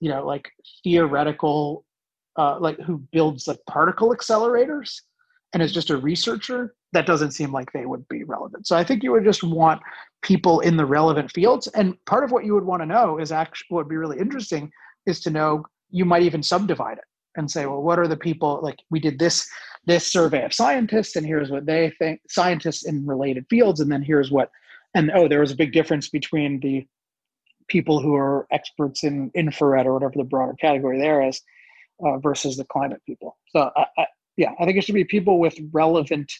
you know, like theoretical, uh, like who builds like particle accelerators and is just a researcher, that doesn't seem like they would be relevant. So I think you would just want people in the relevant fields. And part of what you would want to know is actually what would be really interesting is to know you might even subdivide it and say, well, what are the people like we did this this survey of scientists, and here's what they think scientists in related fields, and then here's what and oh, there was a big difference between the people who are experts in infrared or whatever the broader category there is uh, versus the climate people. So I, I, yeah, I think it should be people with relevant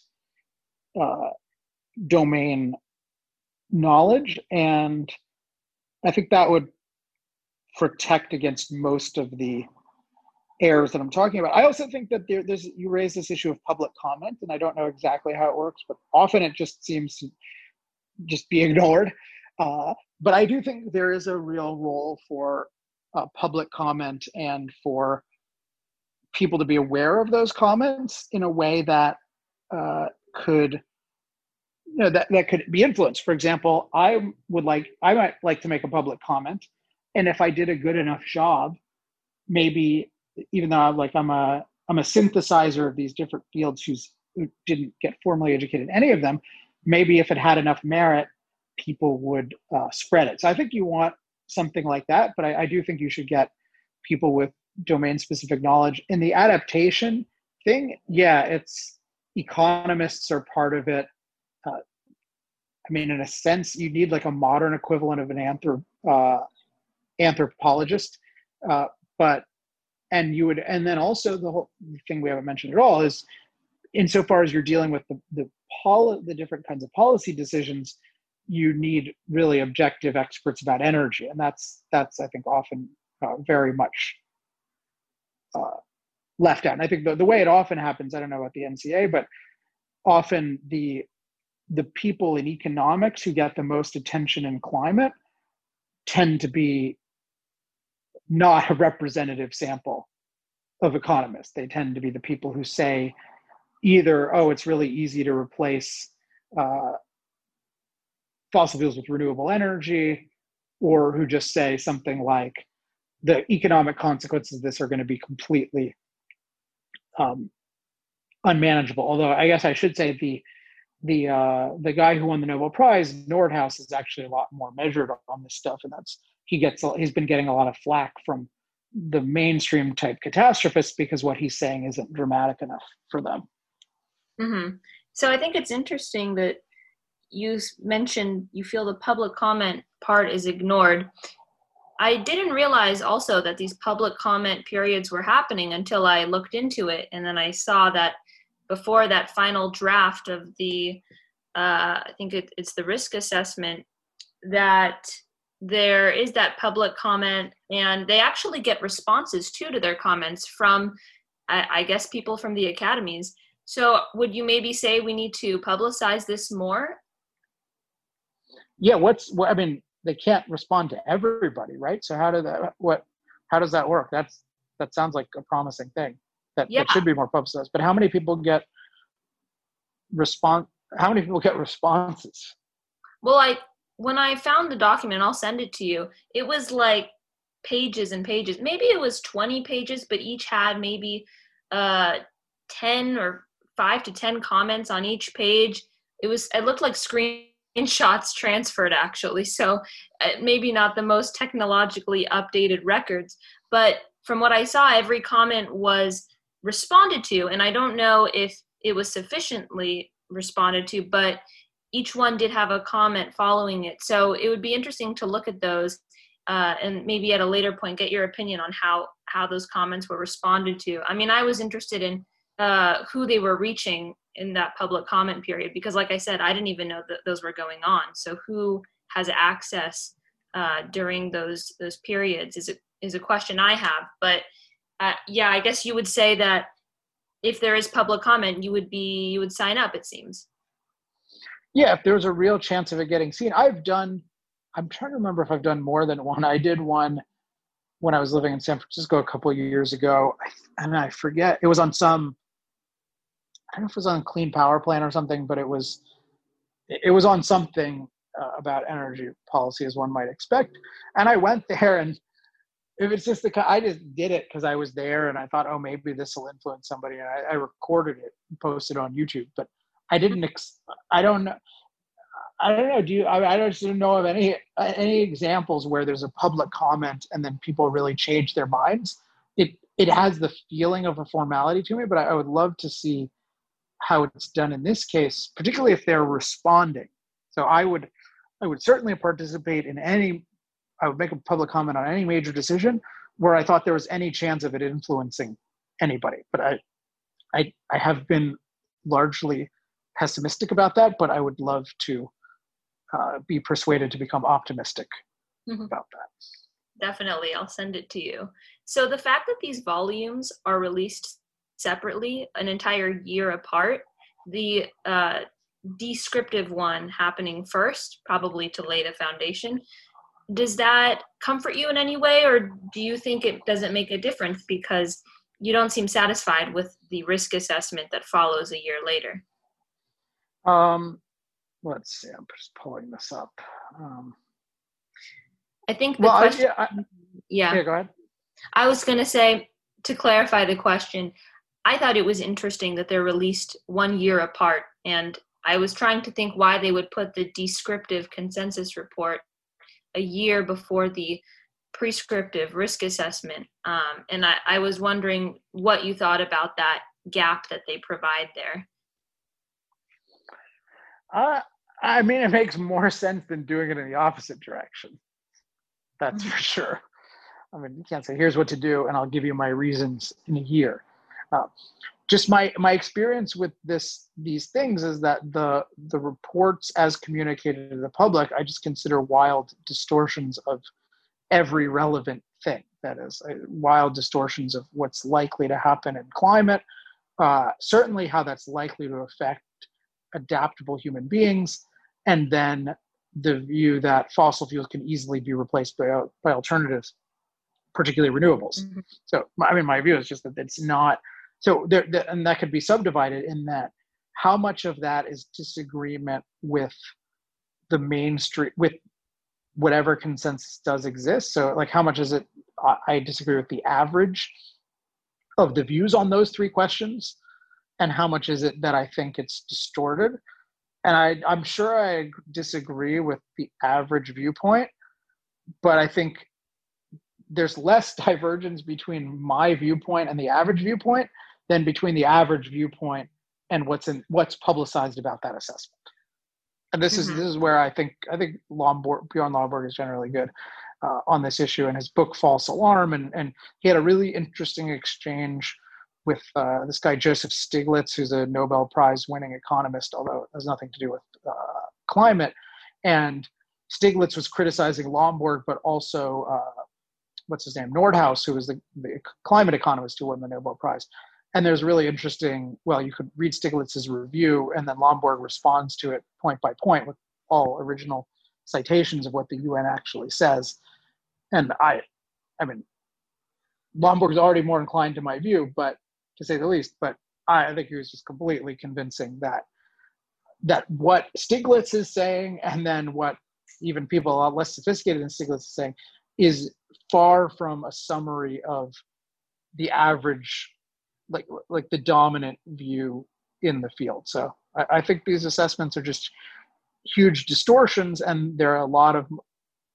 uh, domain knowledge, and I think that would protect against most of the errors that I'm talking about. I also think that there, there's you raise this issue of public comment, and I don't know exactly how it works, but often it just seems just be ignored. Uh, but I do think there is a real role for uh, public comment and for people to be aware of those comments in a way that uh, could you know that, that could be influenced for example i would like i might like to make a public comment and if i did a good enough job maybe even though I'm like I'm a I'm a synthesizer of these different fields who's who didn't get formally educated in any of them, maybe if it had enough merit, people would uh, spread it. So I think you want something like that, but I, I do think you should get people with domain specific knowledge. In the adaptation thing, yeah, it's economists are part of it. Uh, I mean, in a sense, you need like a modern equivalent of an anthrop- uh, anthropologist, uh, but and you would and then also the whole thing we haven't mentioned at all is insofar as you're dealing with the the, poli- the different kinds of policy decisions you need really objective experts about energy and that's that's i think often uh, very much uh, left out and i think the, the way it often happens i don't know about the nca but often the the people in economics who get the most attention in climate tend to be not a representative sample of economists. They tend to be the people who say either, oh, it's really easy to replace uh, fossil fuels with renewable energy, or who just say something like, the economic consequences of this are going to be completely um, unmanageable. Although I guess I should say the the uh, the guy who won the Nobel Prize, Nordhaus, is actually a lot more measured on this stuff, and that's he gets he's been getting a lot of flack from the mainstream type catastrophists because what he's saying isn't dramatic enough for them. Mm-hmm. So I think it's interesting that you mentioned you feel the public comment part is ignored. I didn't realize also that these public comment periods were happening until I looked into it, and then I saw that before that final draft of the, uh, I think it, it's the risk assessment, that there is that public comment, and they actually get responses too to their comments from, I, I guess, people from the academies. So, would you maybe say we need to publicize this more? Yeah, what's what I mean, they can't respond to everybody, right? So how do that what how does that work? That's that sounds like a promising thing that, yeah. that should be more publicized. But how many people get response? How many people get responses? Well, I when I found the document, I'll send it to you. It was like pages and pages. Maybe it was 20 pages, but each had maybe uh 10 or 5 to 10 comments on each page. It was it looked like screenshots transferred actually. So uh, maybe not the most technologically updated records, but from what I saw every comment was responded to and i don't know if it was sufficiently responded to but each one did have a comment following it so it would be interesting to look at those uh, and maybe at a later point get your opinion on how how those comments were responded to i mean i was interested in uh, who they were reaching in that public comment period because like i said i didn't even know that those were going on so who has access uh, during those those periods is a, is a question i have but uh, yeah, I guess you would say that if there is public comment, you would be you would sign up. It seems. Yeah, if there's a real chance of it getting seen, I've done. I'm trying to remember if I've done more than one. I did one when I was living in San Francisco a couple years ago, and I forget it was on some. Don't know if it was on clean power plan or something, but it was it was on something uh, about energy policy, as one might expect. And I went there, and if it's just the I just did it because I was there and I thought, oh, maybe this will influence somebody, and I, I recorded it and posted on YouTube. But I didn't. Ex- I don't know. I don't know. Do you? I, I don't know of any any examples where there's a public comment and then people really change their minds. It it has the feeling of a formality to me, but I, I would love to see how it's done in this case, particularly if they're responding. So I would I would certainly participate in any I would make a public comment on any major decision where I thought there was any chance of it influencing anybody. But I, I, I have been largely pessimistic about that. But I would love to uh, be persuaded to become optimistic mm-hmm. about that. Definitely, I'll send it to you. So the fact that these volumes are released separately, an entire year apart, the uh, descriptive one happening first, probably to lay the foundation, does that comfort you in any way or do you think it doesn't make a difference because you don't seem satisfied with the risk assessment that follows a year later? Um let's see i'm just pulling this up. Um i think the well, question I, yeah, I, yeah. yeah go ahead. I was going to say to clarify the question i thought it was interesting that they're released one year apart and i was trying to think why they would put the descriptive consensus report a year before the prescriptive risk assessment. Um, and I, I was wondering what you thought about that gap that they provide there. Uh, I mean, it makes more sense than doing it in the opposite direction. That's for sure. I mean, you can't say, here's what to do, and I'll give you my reasons in a year. Uh, just my my experience with this these things is that the the reports as communicated to the public i just consider wild distortions of every relevant thing that is uh, wild distortions of what's likely to happen in climate uh, certainly how that's likely to affect adaptable human beings and then the view that fossil fuels can easily be replaced by, by alternatives particularly renewables. Mm-hmm. So, I mean, my view is just that it's not. So, there, and that could be subdivided in that how much of that is disagreement with the mainstream, with whatever consensus does exist. So, like, how much is it? I disagree with the average of the views on those three questions, and how much is it that I think it's distorted? And I, I'm sure I disagree with the average viewpoint, but I think there's less divergence between my viewpoint and the average viewpoint than between the average viewpoint and what's in what's publicized about that assessment. And this mm-hmm. is this is where I think I think Lomborg, Bjorn Lomborg is generally good uh, on this issue in his book False Alarm, and and he had a really interesting exchange with uh, this guy Joseph Stiglitz, who's a Nobel Prize winning economist, although it has nothing to do with uh, climate. And Stiglitz was criticizing Lomborg, but also uh, what's his name, Nordhaus, who was the, the climate economist who won the Nobel Prize. And there's really interesting. Well, you could read Stiglitz's review, and then Lomborg responds to it point by point with all original citations of what the UN actually says. And I, I mean, Lomborg's already more inclined to my view, but to say the least. But I, I think he was just completely convincing that that what Stiglitz is saying, and then what even people a lot less sophisticated than Stiglitz is saying, is far from a summary of the average, like like the dominant view in the field. So I, I think these assessments are just huge distortions, and there are a lot of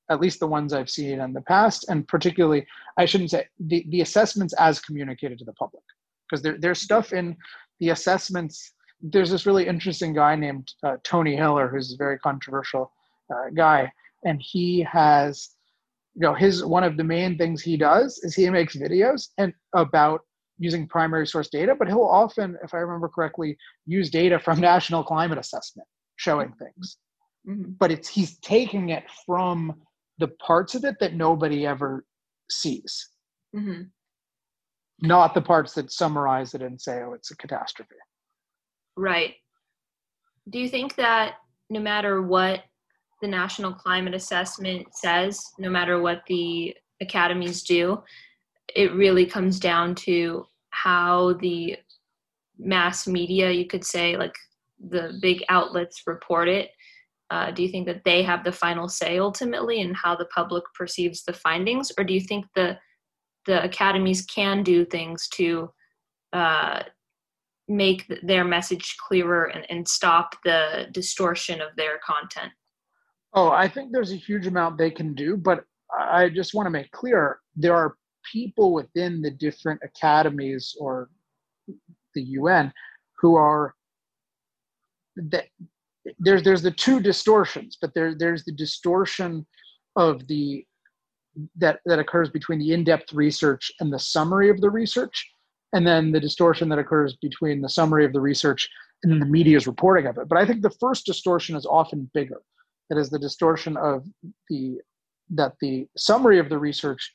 at least the ones I've seen in the past, and particularly, I shouldn't say the, the assessments as communicated to the public because there, there's stuff in the assessments. There's this really interesting guy named uh, Tony Heller, who's a very controversial uh, guy, and he has, you know, his one of the main things he does is he makes videos and about using primary source data, but he'll often, if I remember correctly, use data from National Climate Assessment showing things. Mm-hmm. But it's he's taking it from the parts of it that nobody ever sees. Mm-hmm not the parts that summarize it and say, oh, it's a catastrophe. Right. Do you think that no matter what the National Climate Assessment says, no matter what the academies do, it really comes down to how the mass media, you could say, like the big outlets report it? Uh, do you think that they have the final say ultimately in how the public perceives the findings, or do you think the the academies can do things to uh, make their message clearer and, and stop the distortion of their content? Oh, I think there's a huge amount they can do, but I just want to make clear there are people within the different academies or the UN who are that there's there's the two distortions, but there there's the distortion of the that that occurs between the in-depth research and the summary of the research and then the distortion that occurs between the summary of the research and the media's reporting of it. But i think the first distortion is often bigger. That is the distortion of the that the summary of the research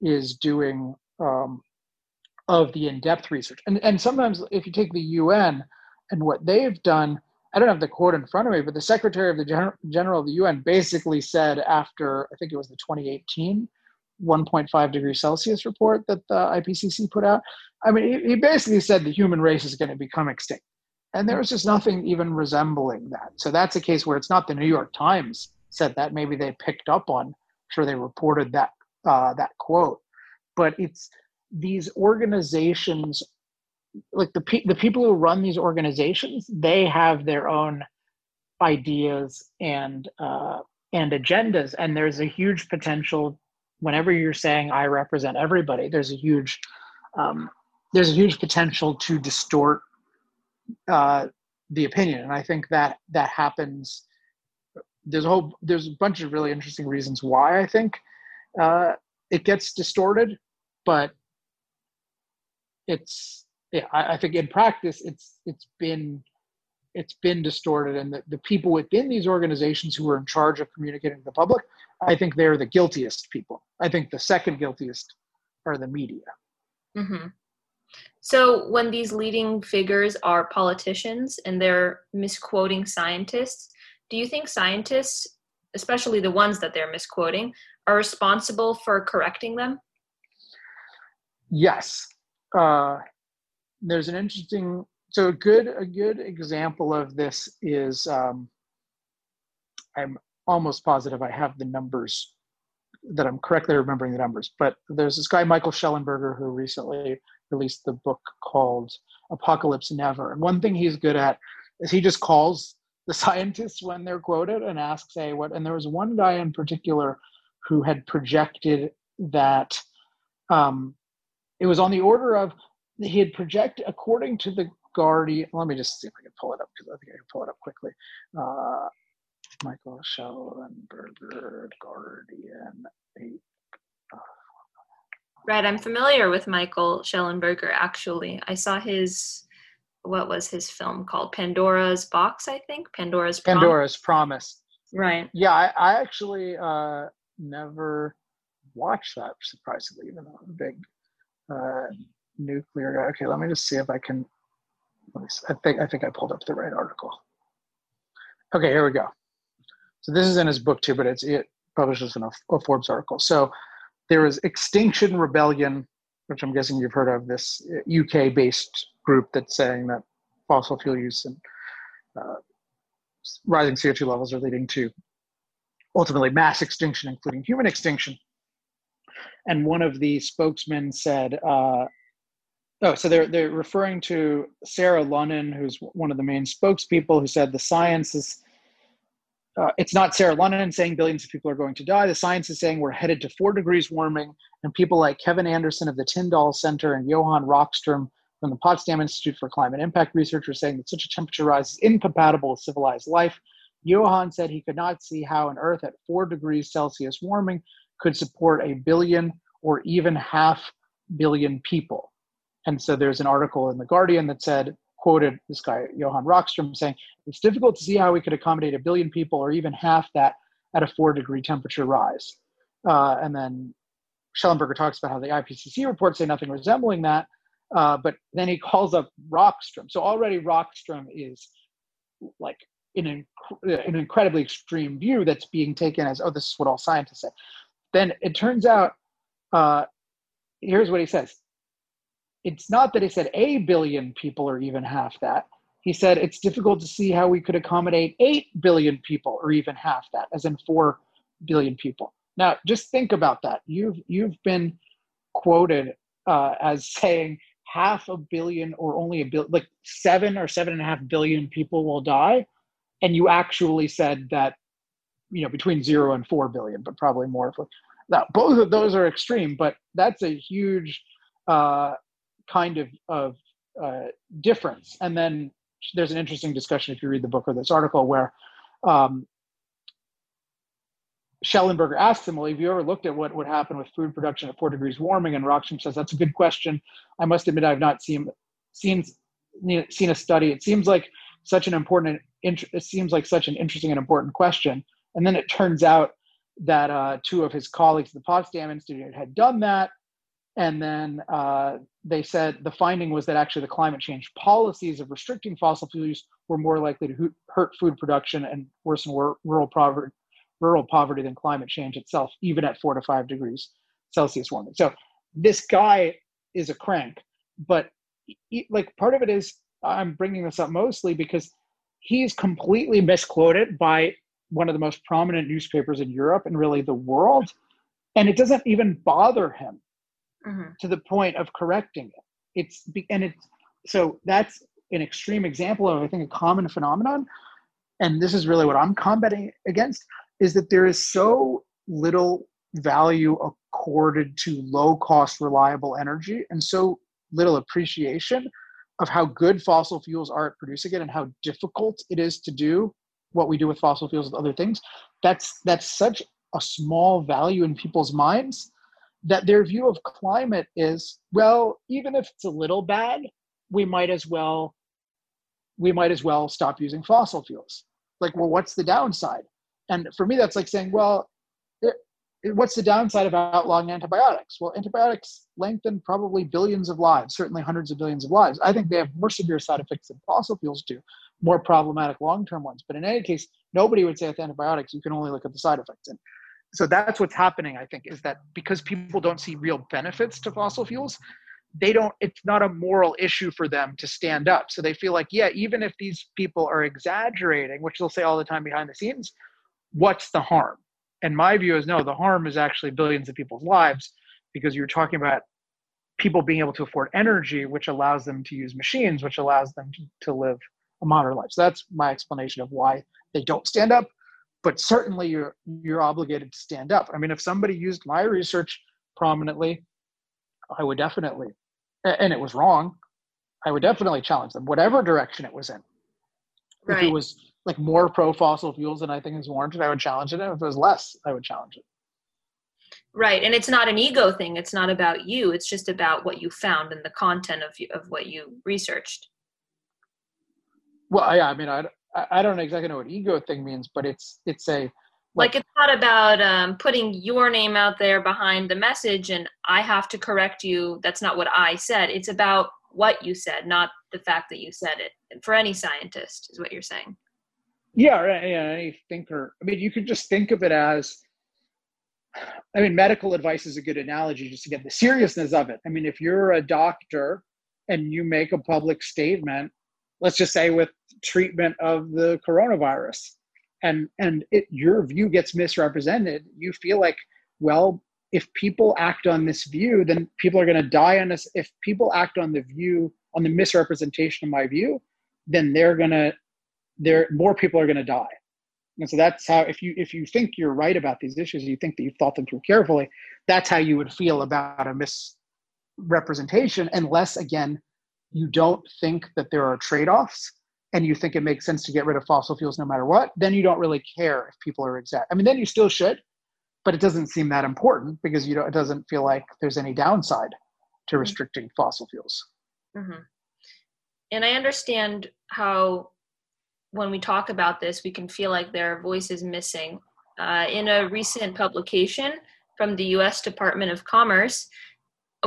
is doing um, of the in-depth research and and sometimes if you take the un and what they've done I don't have the quote in front of me, but the Secretary of the Gen- General of the UN basically said after I think it was the 2018 1.5 degree Celsius report that the IPCC put out. I mean, he, he basically said the human race is going to become extinct, and there was just nothing even resembling that. So that's a case where it's not the New York Times said that. Maybe they picked up on. Sure they reported that uh, that quote, but it's these organizations like the pe- the people who run these organizations they have their own ideas and uh, and agendas. And there's a huge potential whenever you're saying i represent everybody there's a huge um, there's a huge potential to distort uh, the opinion. And i think that that happens. There's a whole there's a bunch of really interesting reasons why i think uh, it gets distorted but it's yeah, I, I, think in practice it's it's been it's been distorted, and the, the people within these organizations who are in charge of communicating to the public, I think they're the guiltiest people. I think the second guiltiest are the media. Mm-hmm. So when these leading figures are politicians and they're misquoting scientists, do you think scientists, especially the ones that they're misquoting, are responsible for correcting them? Yes. Uh, there's an interesting so a good a good example of this is um, I'm almost positive I have the numbers that I'm correctly remembering the numbers, but there's this guy Michael Shellenberger who recently released the book called Apocalypse Never, and one thing he's good at is he just calls the scientists when they're quoted and asks, "Hey, what?" And there was one guy in particular who had projected that um, it was on the order of he had projected according to the Guardian. Let me just see if I can pull it up because I think I can pull it up quickly. Uh, Michael Shellenberger, Guardian. Eight. Right, I'm familiar with Michael Shellenberger. Actually, I saw his what was his film called Pandora's Box, I think Pandora's Prom- Pandora's Promise. Right. Yeah, I, I actually uh, never watched that surprisingly, even though I'm a big uh, nuclear guy. Okay, let me just see if I can. I think I think I pulled up the right article. Okay, here we go. So this is in his book too, but it's it publishes in a, a Forbes article. So there is Extinction Rebellion, which I'm guessing you've heard of. This UK-based group that's saying that fossil fuel use and uh, rising CO2 levels are leading to ultimately mass extinction, including human extinction. And one of the spokesmen said, uh, oh, so they're, they're referring to Sarah Lunnon, who's one of the main spokespeople, who said the science is, uh, it's not Sarah Lunnon saying billions of people are going to die. The science is saying we're headed to four degrees warming. And people like Kevin Anderson of the Tyndall Center and Johan Rockström from the Potsdam Institute for Climate Impact Research are saying that such a temperature rise is incompatible with civilized life. Johan said he could not see how an Earth at four degrees Celsius warming could support a billion or even half billion people. And so there's an article in The Guardian that said, quoted this guy, Johan Rockström, saying, It's difficult to see how we could accommodate a billion people or even half that at a four degree temperature rise. Uh, and then Shellenberger talks about how the IPCC reports say nothing resembling that. Uh, but then he calls up Rockström. So already Rockström is like in an, an incredibly extreme view that's being taken as, oh, this is what all scientists say. Then it turns out, uh, here's what he says. It's not that he said a billion people or even half that. He said it's difficult to see how we could accommodate 8 billion people or even half that, as in 4 billion people. Now, just think about that. You've, you've been quoted uh, as saying half a billion or only a billion, like seven or seven and a half billion people will die. And you actually said that, you know, between zero and four billion, but probably more. Now, both of those are extreme, but that's a huge uh, kind of, of uh, difference. And then there's an interesting discussion if you read the book or this article where um, Shellenberger asks him, Well, have you ever looked at what would happen with food production at four degrees warming? And Rockström says, That's a good question. I must admit, I've not seen, seen, seen a study. It seems like such an important, it seems like such an interesting and important question. And then it turns out that uh, two of his colleagues at the Potsdam Institute had done that. And then uh, they said the finding was that actually the climate change policies of restricting fossil fuel use were more likely to hurt food production and worsen rural poverty rural poverty than climate change itself, even at four to five degrees Celsius warming. So this guy is a crank, but he, like part of it is I'm bringing this up mostly because he's completely misquoted by one of the most prominent newspapers in Europe and really the world, and it doesn't even bother him mm-hmm. to the point of correcting it. It's and it's so that's an extreme example of I think a common phenomenon, and this is really what I'm combating against is that there is so little value accorded to low cost reliable energy and so little appreciation of how good fossil fuels are at producing it and how difficult it is to do what we do with fossil fuels with other things that's that's such a small value in people's minds that their view of climate is well even if it's a little bad we might as well we might as well stop using fossil fuels. Like well what's the downside? And for me, that's like saying, well, what's the downside of outlawing antibiotics? Well, antibiotics lengthen probably billions of lives, certainly hundreds of billions of lives. I think they have more severe side effects than fossil fuels do, more problematic long term ones. But in any case, nobody would say with antibiotics, you can only look at the side effects. And so that's what's happening, I think, is that because people don't see real benefits to fossil fuels, they don't it's not a moral issue for them to stand up so they feel like yeah even if these people are exaggerating which they'll say all the time behind the scenes what's the harm and my view is no the harm is actually billions of people's lives because you're talking about people being able to afford energy which allows them to use machines which allows them to, to live a modern life. So that's my explanation of why they don't stand up but certainly you're you're obligated to stand up. I mean if somebody used my research prominently i would definitely and it was wrong i would definitely challenge them whatever direction it was in. Right. if it was like more pro fossil fuels than i think is warranted i would challenge it and if it was less i would challenge it right and it's not an ego thing it's not about you it's just about what you found and the content of, of what you researched well yeah i mean i I don't exactly know what ego thing means, but it's it's a like, like it's not about um, putting your name out there behind the message, and I have to correct you. That's not what I said. It's about what you said, not the fact that you said it. For any scientist, is what you're saying. Yeah, yeah. Any thinker. I mean, you could just think of it as. I mean, medical advice is a good analogy just to get the seriousness of it. I mean, if you're a doctor and you make a public statement let's just say with treatment of the coronavirus and and it, your view gets misrepresented you feel like well if people act on this view then people are going to die on this if people act on the view on the misrepresentation of my view then they're going to there more people are going to die and so that's how if you if you think you're right about these issues you think that you've thought them through carefully that's how you would feel about a misrepresentation unless again you don't think that there are trade-offs and you think it makes sense to get rid of fossil fuels no matter what, then you don't really care if people are exact. I mean, then you still should, but it doesn't seem that important because you know it doesn't feel like there's any downside to mm-hmm. restricting fossil fuels. Mm-hmm. And I understand how when we talk about this, we can feel like there are voices missing. Uh, in a recent publication from the U.S. Department of Commerce,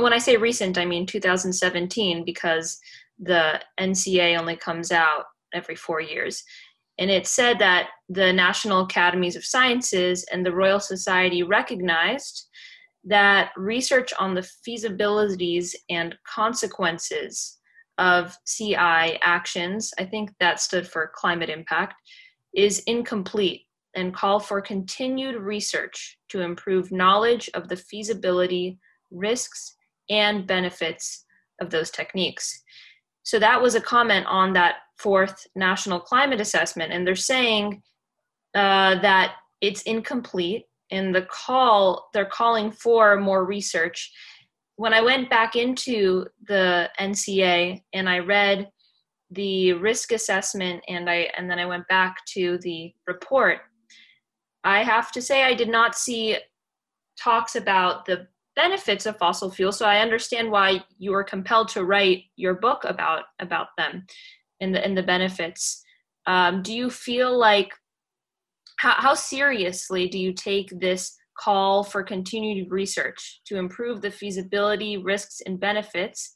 when I say recent, I mean 2017 because the NCA only comes out every four years. And it said that the National Academies of Sciences and the Royal Society recognized that research on the feasibilities and consequences of CI actions, I think that stood for climate impact, is incomplete and call for continued research to improve knowledge of the feasibility, risks, and benefits of those techniques. So that was a comment on that fourth national climate assessment, and they're saying uh, that it's incomplete. And the call they're calling for more research. When I went back into the NCA and I read the risk assessment and I and then I went back to the report, I have to say I did not see talks about the benefits of fossil fuels so i understand why you were compelled to write your book about about them and the and the benefits. Um, do you feel like how, how seriously do you take this call for continued research to improve the feasibility risks and benefits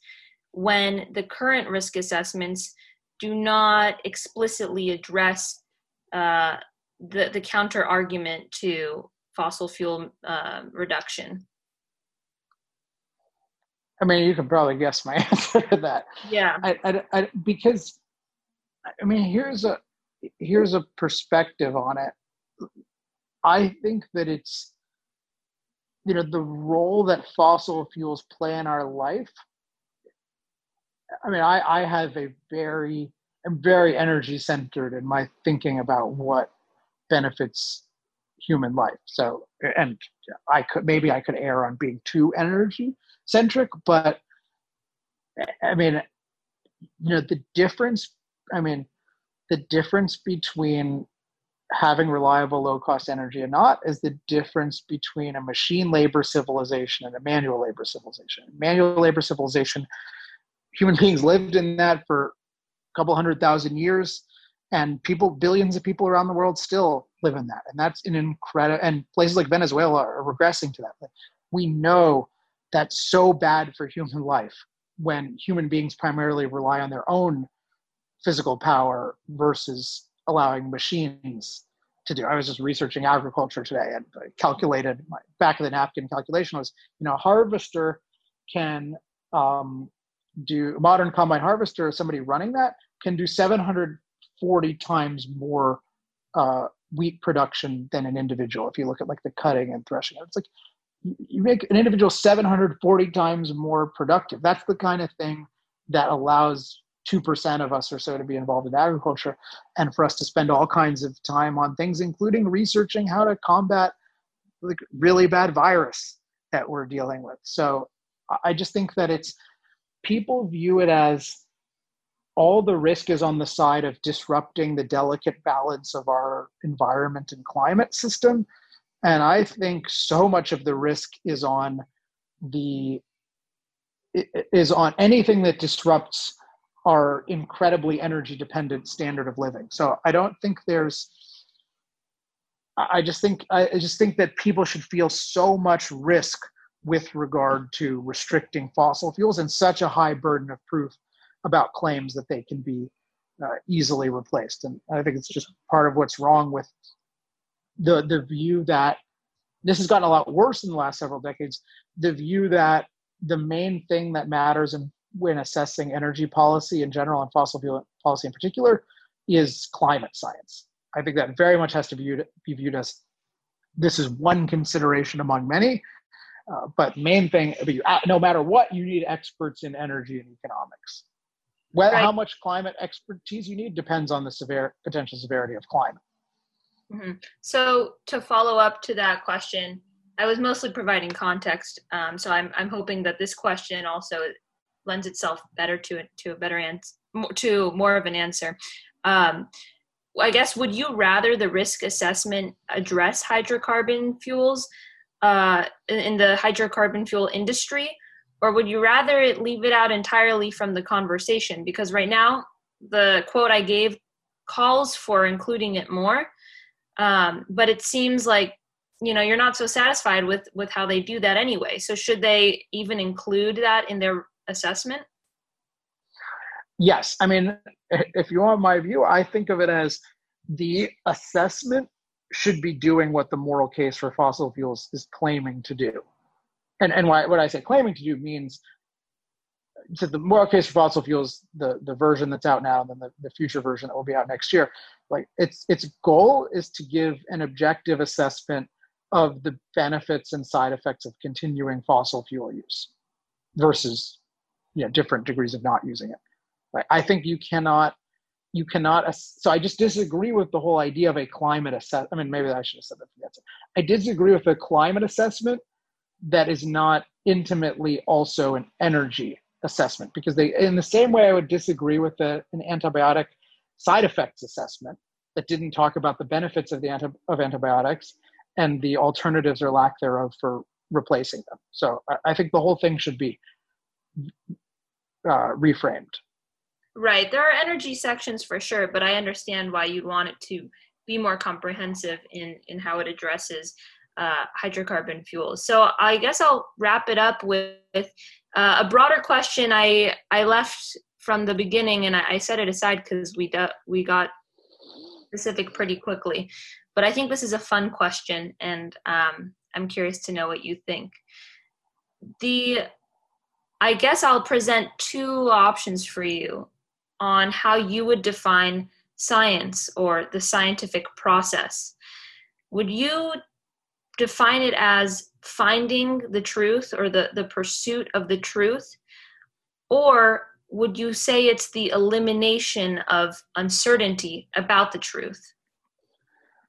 when the current risk assessments do not explicitly address uh, the, the counter argument to fossil fuel uh, reduction I mean, you can probably guess my answer to that. Yeah. I, I, I, because, I mean, here's a here's a perspective on it. I think that it's, you know, the role that fossil fuels play in our life. I mean, I, I have a very, I'm very energy centered in my thinking about what benefits human life. So, and I could maybe I could err on being too energy centric, but I mean, you know, the difference. I mean, the difference between having reliable low cost energy and not is the difference between a machine labor civilization and a manual labor civilization. Manual labor civilization, human beings lived in that for a couple hundred thousand years and people billions of people around the world still live in that and that's an incredible and places like venezuela are regressing to that we know that's so bad for human life when human beings primarily rely on their own physical power versus allowing machines to do i was just researching agriculture today and calculated my back of the napkin calculation was you know a harvester can um, do modern combine harvester, somebody running that can do 740 times more uh, wheat production than an individual. If you look at like the cutting and threshing, it's like you make an individual 740 times more productive. That's the kind of thing that allows 2% of us or so to be involved in agriculture and for us to spend all kinds of time on things, including researching how to combat like really bad virus that we're dealing with. So I just think that it's people view it as all the risk is on the side of disrupting the delicate balance of our environment and climate system. And I think so much of the risk is on the is on anything that disrupts our incredibly energy dependent standard of living. So I don't think there's I just think I just think that people should feel so much risk with regard to restricting fossil fuels and such a high burden of proof about claims that they can be uh, easily replaced. And I think it's just part of what's wrong with the the view that this has gotten a lot worse in the last several decades. The view that the main thing that matters in, when assessing energy policy in general and fossil fuel policy in particular is climate science. I think that very much has to be viewed, be viewed as this is one consideration among many. Uh, but main thing, no matter what, you need experts in energy and economics. Well, right. how much climate expertise you need depends on the severe potential severity of climate. Mm-hmm. So, to follow up to that question, I was mostly providing context. Um, so, I'm I'm hoping that this question also lends itself better to to a better answer, to more of an answer. Um, I guess would you rather the risk assessment address hydrocarbon fuels uh, in the hydrocarbon fuel industry, or would you rather it leave it out entirely from the conversation? Because right now, the quote I gave calls for including it more, um, but it seems like you know you're not so satisfied with with how they do that anyway. So should they even include that in their assessment? Yes, I mean, if you want my view, I think of it as the assessment should be doing what the moral case for fossil fuels is claiming to do and and why, what I say claiming to do means to the moral case for fossil fuels, the the version that's out now, and then the, the future version that will be out next year. Like its its goal is to give an objective assessment of the benefits and side effects of continuing fossil fuel use versus you know different degrees of not using it. Like I think you cannot you cannot so i just disagree with the whole idea of a climate assess i mean maybe i should have said that for the i disagree with the climate assessment that is not intimately also an energy assessment because they in the same way i would disagree with the, an antibiotic side effects assessment that didn't talk about the benefits of the anti, of antibiotics and the alternatives or lack thereof for replacing them. So i, I think the whole thing should be uh, reframed right there are energy sections for sure but i understand why you'd want it to be more comprehensive in in how it addresses uh, hydrocarbon fuels. So I guess I'll wrap it up with uh, a broader question I I left from the beginning, and I, I set it aside because we we got specific pretty quickly. But I think this is a fun question, and um, I'm curious to know what you think. The I guess I'll present two options for you on how you would define science or the scientific process. Would you define it as finding the truth or the, the pursuit of the truth? Or would you say it's the elimination of uncertainty about the truth?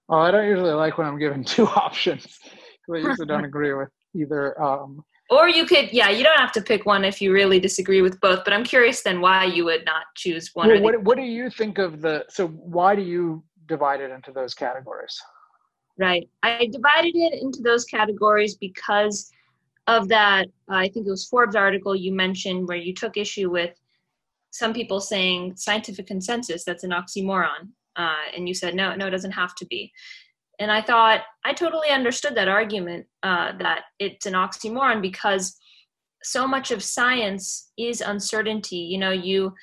Well, I don't usually like when I'm given two options because I usually don't agree with either. Um, or you could, yeah, you don't have to pick one if you really disagree with both. But I'm curious then why you would not choose one. Well, what, what do you think of the? So why do you divide it into those categories? right? I divided it into those categories because of that. Uh, I think it was Forbes article you mentioned where you took issue with some people saying scientific consensus that's an oxymoron, uh, and you said no, no, it doesn't have to be. And I thought I totally understood that argument uh, that it's an oxymoron because so much of science is uncertainty. You know, you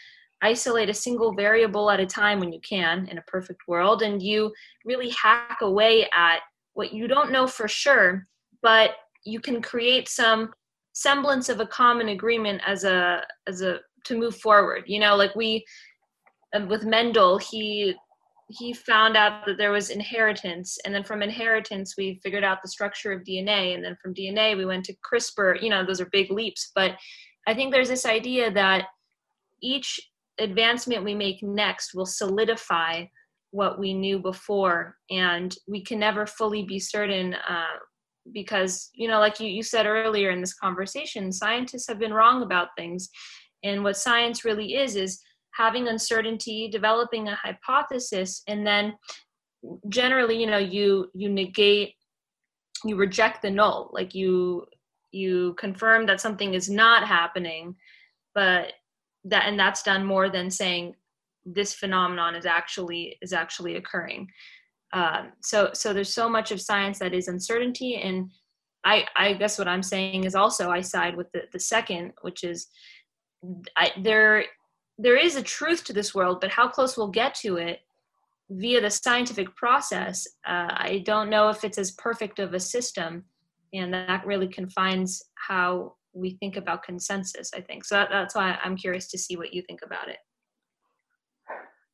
isolate a single variable at a time when you can in a perfect world and you really hack away at what you don't know for sure but you can create some semblance of a common agreement as a as a to move forward you know like we with mendel he he found out that there was inheritance and then from inheritance we figured out the structure of dna and then from dna we went to crispr. You know those are big leaps but i think there's this idea that each advancement we make next will solidify what we knew before and we can never fully be certain uh, because you know like you, you said earlier in this conversation scientists have been wrong about things and what science really is is having uncertainty developing a hypothesis and then generally you know you you negate you reject the null. Like you you confirm that something is not happening but that and that's done more than saying this phenomenon is actually is actually occurring. Um, so so there's so much of science that is uncertainty and i i guess what i'm saying is also i side with the, the second which is I, there there is a truth to this world but how close we'll get to it via the scientific process uh, i don't know if it's as perfect of a system and that really confines how we think about consensus i think so that, that's why i'm curious to see what you think about it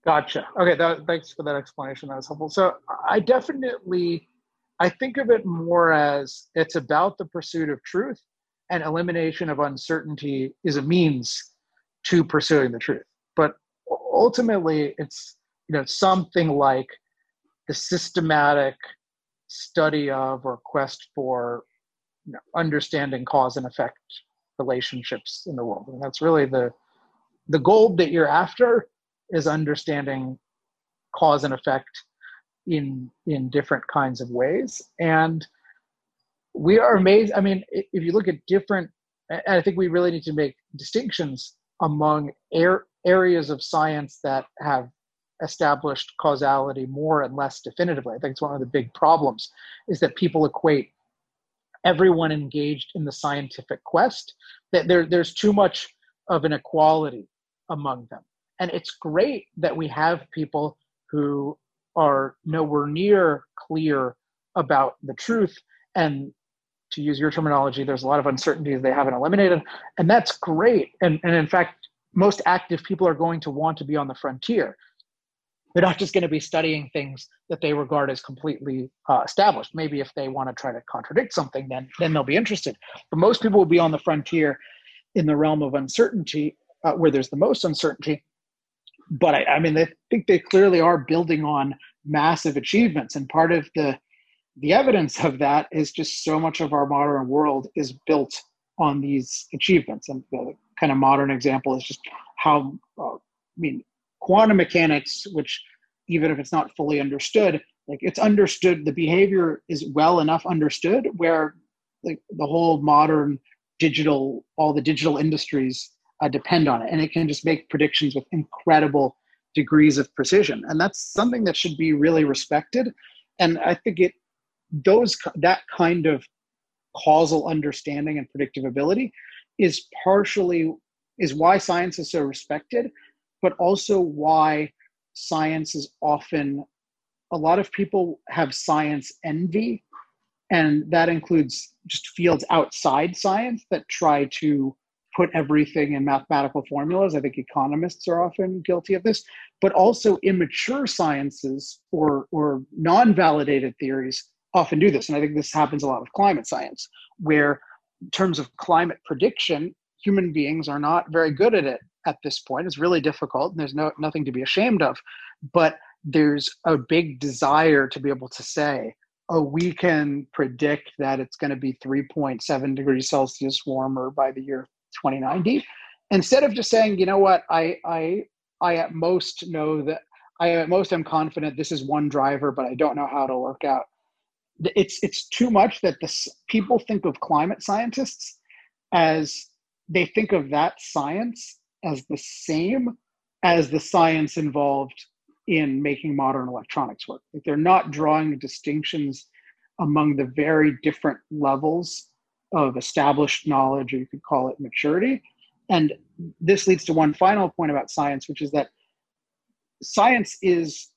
Gotcha. Okay, that, thanks for that explanation. That was helpful. So I definitely, I think of it more as it's about the pursuit of truth, and elimination of uncertainty is a means to pursuing the truth. But ultimately, it's you know something like the systematic study of or quest for you know, understanding cause and effect relationships in the world, and that's really the the goal that you're after is understanding cause and effect in in different kinds of ways and we are amazed i mean if you look at different i think we really need to make distinctions among areas of science that have established causality more and less definitively i think it's one of the big problems is that people equate everyone engaged in the scientific quest that there, there's too much of an equality among them and it's great that we have people who are nowhere near clear about the truth. And to use your terminology, there's a lot of uncertainties they haven't eliminated. And that's great. And, and in fact, most active people are going to want to be on the frontier. They're not just going to be studying things that they regard as completely uh, established. Maybe if they want to try to contradict something, then then they'll be interested. But most people will be on the frontier in the realm of uncertainty, uh, where there's the most uncertainty, but I, I mean, I think they clearly are building on massive achievements, and part of the the evidence of that is just so much of our modern world is built on these achievements. And the kind of modern example is just how, uh, I mean, quantum mechanics, which even if it's not fully understood, like it's understood, the behavior is well enough understood where like the whole modern digital, all the digital industries uh, depend on it. And it can just make predictions with incredible degrees of precision. And that's something that should be really respected. And I think it, those, that kind of causal understanding and predictive ability is partially, is why science is so respected, but also why science is often, a lot of people have science envy. And that includes just fields outside science that try to put everything in mathematical formulas. I think economists are often guilty of this, but also immature sciences or, or non validated theories often do this. And I think this happens a lot with climate science, where in terms of climate prediction, human beings are not very good at it at this point. It's really difficult, and there's no, nothing to be ashamed of. But there's a big desire to be able to say, oh, we can predict that it's going to be 3.7 degrees Celsius warmer by the year 2090 instead of just saying you know what i i i at most know that i at most am confident this is one driver but i don't know how it'll work out it's it's too much that this people think of climate scientists as they think of that science as the same as the science involved in making modern electronics work. Like they're not drawing distinctions among the very different levels of established knowledge, or you could call it maturity. And this leads to one final point about science, which is that science is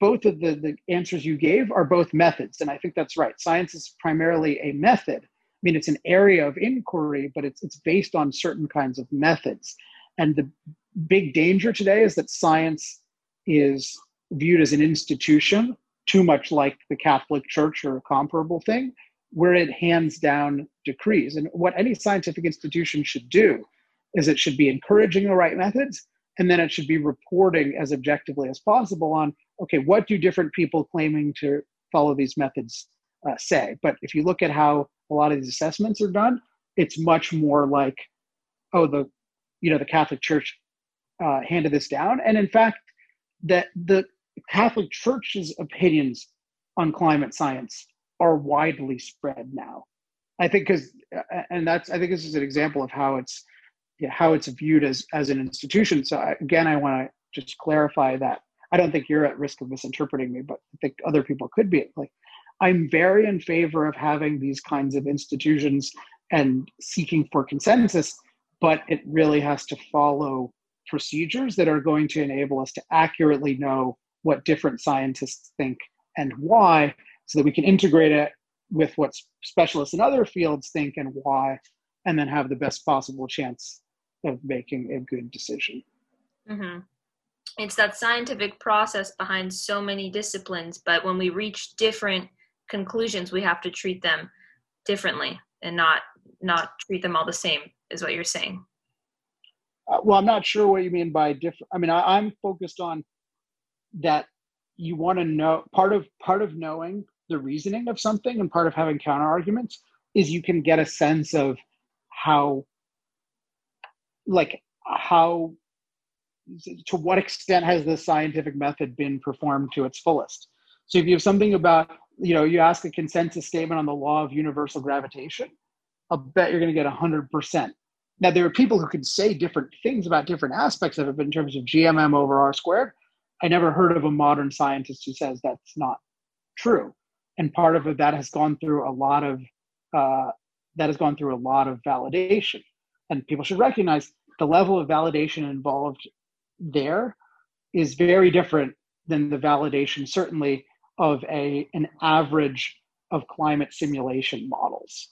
both of the, the answers you gave are both methods. And I think that's right. Science is primarily a method, I mean, it's an area of inquiry, but it's it's based on certain kinds of methods. And the big danger today is that science is viewed as an institution, too much like the Catholic Church or a comparable thing, where it hands down decrees. And what any scientific institution should do is it should be encouraging the right methods, and then it should be reporting as objectively as possible on okay, what do different people claiming to follow these methods uh, say? But if you look at how a lot of these assessments are done, it's much more like, oh, the you know the Catholic Church uh, handed this down, and in fact, that the Catholic Church's opinions on climate science are widely spread now. I think because, uh, and that's I think this is an example of how it's how it's viewed as as an institution. So I, again, I want to just clarify that I don't think you're at risk of misinterpreting me, but I think other people could be. Like, I'm very in favor of having these kinds of institutions and seeking for consensus, but it really has to follow procedures that are going to enable us to accurately know what different scientists think and why, so that we can integrate it with what specialists in other fields think and why, and then have the best possible chance of making a good decision. Mm-hmm. It's that scientific process behind so many disciplines, but when we reach different conclusions, we have to treat them differently and not not treat them all the same. Is what you're saying? Uh, well, I'm not sure what you mean by different. I mean, I, I'm focused on that you want to know part of part of knowing the reasoning of something and part of having counter arguments is you can get a sense of how like how to what extent has the scientific method been performed to its fullest? So if you have something about you know you ask a consensus statement on the law of universal gravitation i'll bet you're going to get 100% now there are people who can say different things about different aspects of it but in terms of gmm over r squared i never heard of a modern scientist who says that's not true. And part of it that has gone through a lot of uh, that has gone through a lot of validation. And people should recognize the level of validation involved there is very different than the validation certainly of a an average of climate simulation models.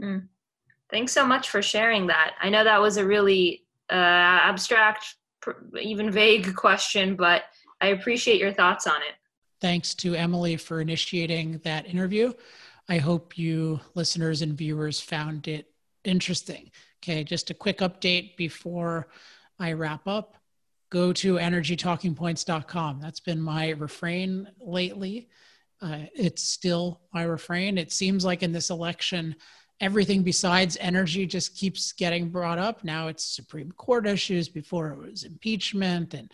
Mm. thanks so much for sharing that. I know that was a really uh, abstract even vague question but i appreciate your thoughts on it. Thanks to emily for initiating that interview. I hope you listeners and viewers found it interesting. Okay, just a quick update before I wrap up. Go to energytalkingpoints.com. That's been my refrain lately. Uh, it's still my refrain. It seems like in this election, everything besides energy just keeps getting brought up. Now it's Supreme Court issues. Before it was impeachment and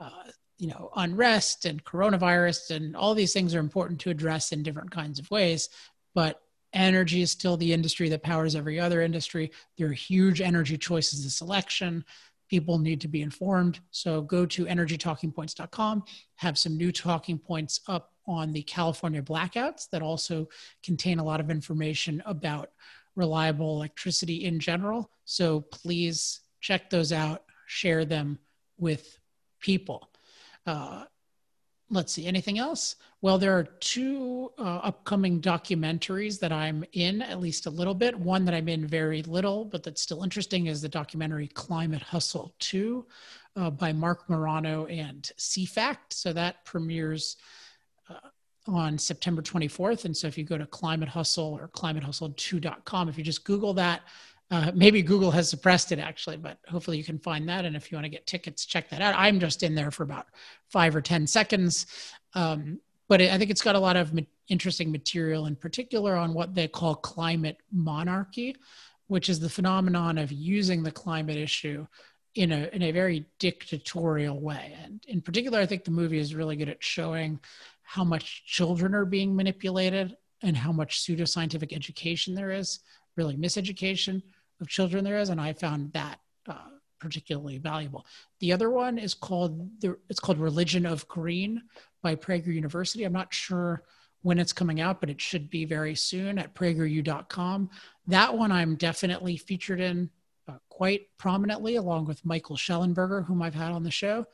uh, you know unrest and coronavirus and all these things are important to address in different kinds of ways. But energy is still the industry that powers every other industry. There are huge energy choices this election. People need to be informed. So go to energytalkingpoints.com, have some new talking points up on the California blackouts that also contain a lot of information about reliable electricity in general. So please check those out, share them with people. Uh, let's see anything else? Well there are two uh, upcoming documentaries that i'm in at least a little bit. One that i'm in very little but that's still interesting is the documentary climate hustle 2 uh, by marc morano and cfact so that premieres uh, on september 24th and so if you go to climate hustle or climatehustle2.com if you just google that uh, maybe Google has suppressed it actually, but hopefully you can find that. And if you want to get tickets, check that out. I'm just in there for about five or 10 seconds. Um, but it, I think it's got a lot of ma- interesting material, in particular on what they call climate monarchy, which is the phenomenon of using the climate issue in a, in a very dictatorial way. And in particular, I think the movie is really good at showing how much children are being manipulated and how much pseudoscientific education there is, really miseducation of children there is, and I found that uh, particularly valuable. The other one is called the, it's called Religion of Green by Prager University. I'm not sure when it's coming out, but it should be very soon at prageru.com. That one I'm definitely featured in uh, quite prominently, along with Michael Shellenberger, whom I've had on the show.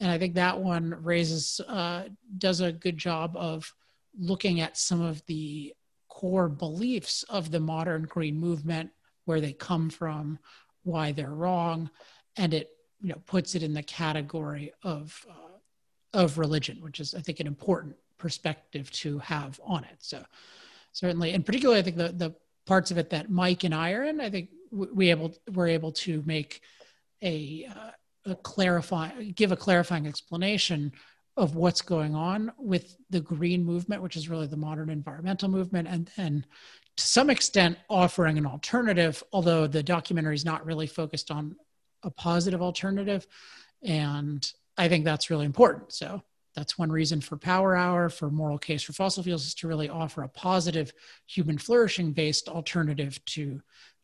And I think that one raises, uh, does a good job of looking at some of the core beliefs of the modern green movement, where they come from, why they're wrong, and it you know puts it in the category of uh, of religion, which is I think an important perspective to have on it. So certainly, and particularly, I think the the parts of it that Mike and I are in, I think we able we're able to make a, uh, a clarify give a clarifying explanation of what's going on with the green movement, which is really the modern environmental movement, and and to some extent offering an alternative, although the documentary is not really focused on a positive alternative. And I think that's really important. So that's one reason for Power Hour, for Moral Case for Fossil Fuels, is to really offer a positive human flourishing based alternative to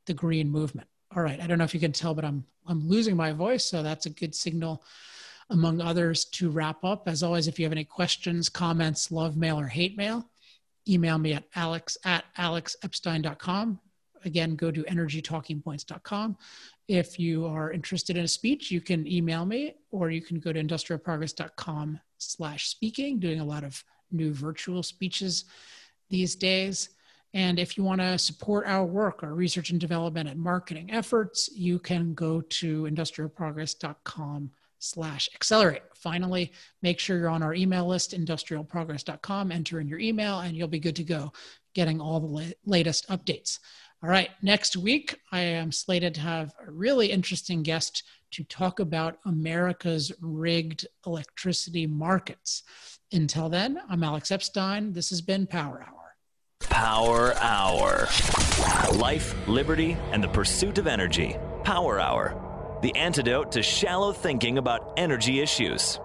the green movement. All right, I don't know if you can tell, but I'm I'm losing my voice, so that's a good signal among others to wrap up. As always, if you have any questions, comments, love mail, or hate mail, email me at alex at alexepstein.com. Again, go to energytalkingpoints.com. If you are interested in a speech, you can email me or you can go to industrialprogress.com slash speaking, doing a lot of new virtual speeches these days. And if you want to support our work, our research and development and marketing efforts, you can go to industrialprogress.com slash accelerate. Finally, make sure you're on our email list, industrialprogress.com, enter in your email, and you'll be good to go getting all the la- latest updates. All right, next week, I am slated to have a really interesting guest to talk about America's rigged electricity markets. Until then, I'm Alex Epstein. This has been Power Hour. Power Hour. Life, liberty, and the pursuit of energy. Power Hour the antidote to shallow thinking about energy issues.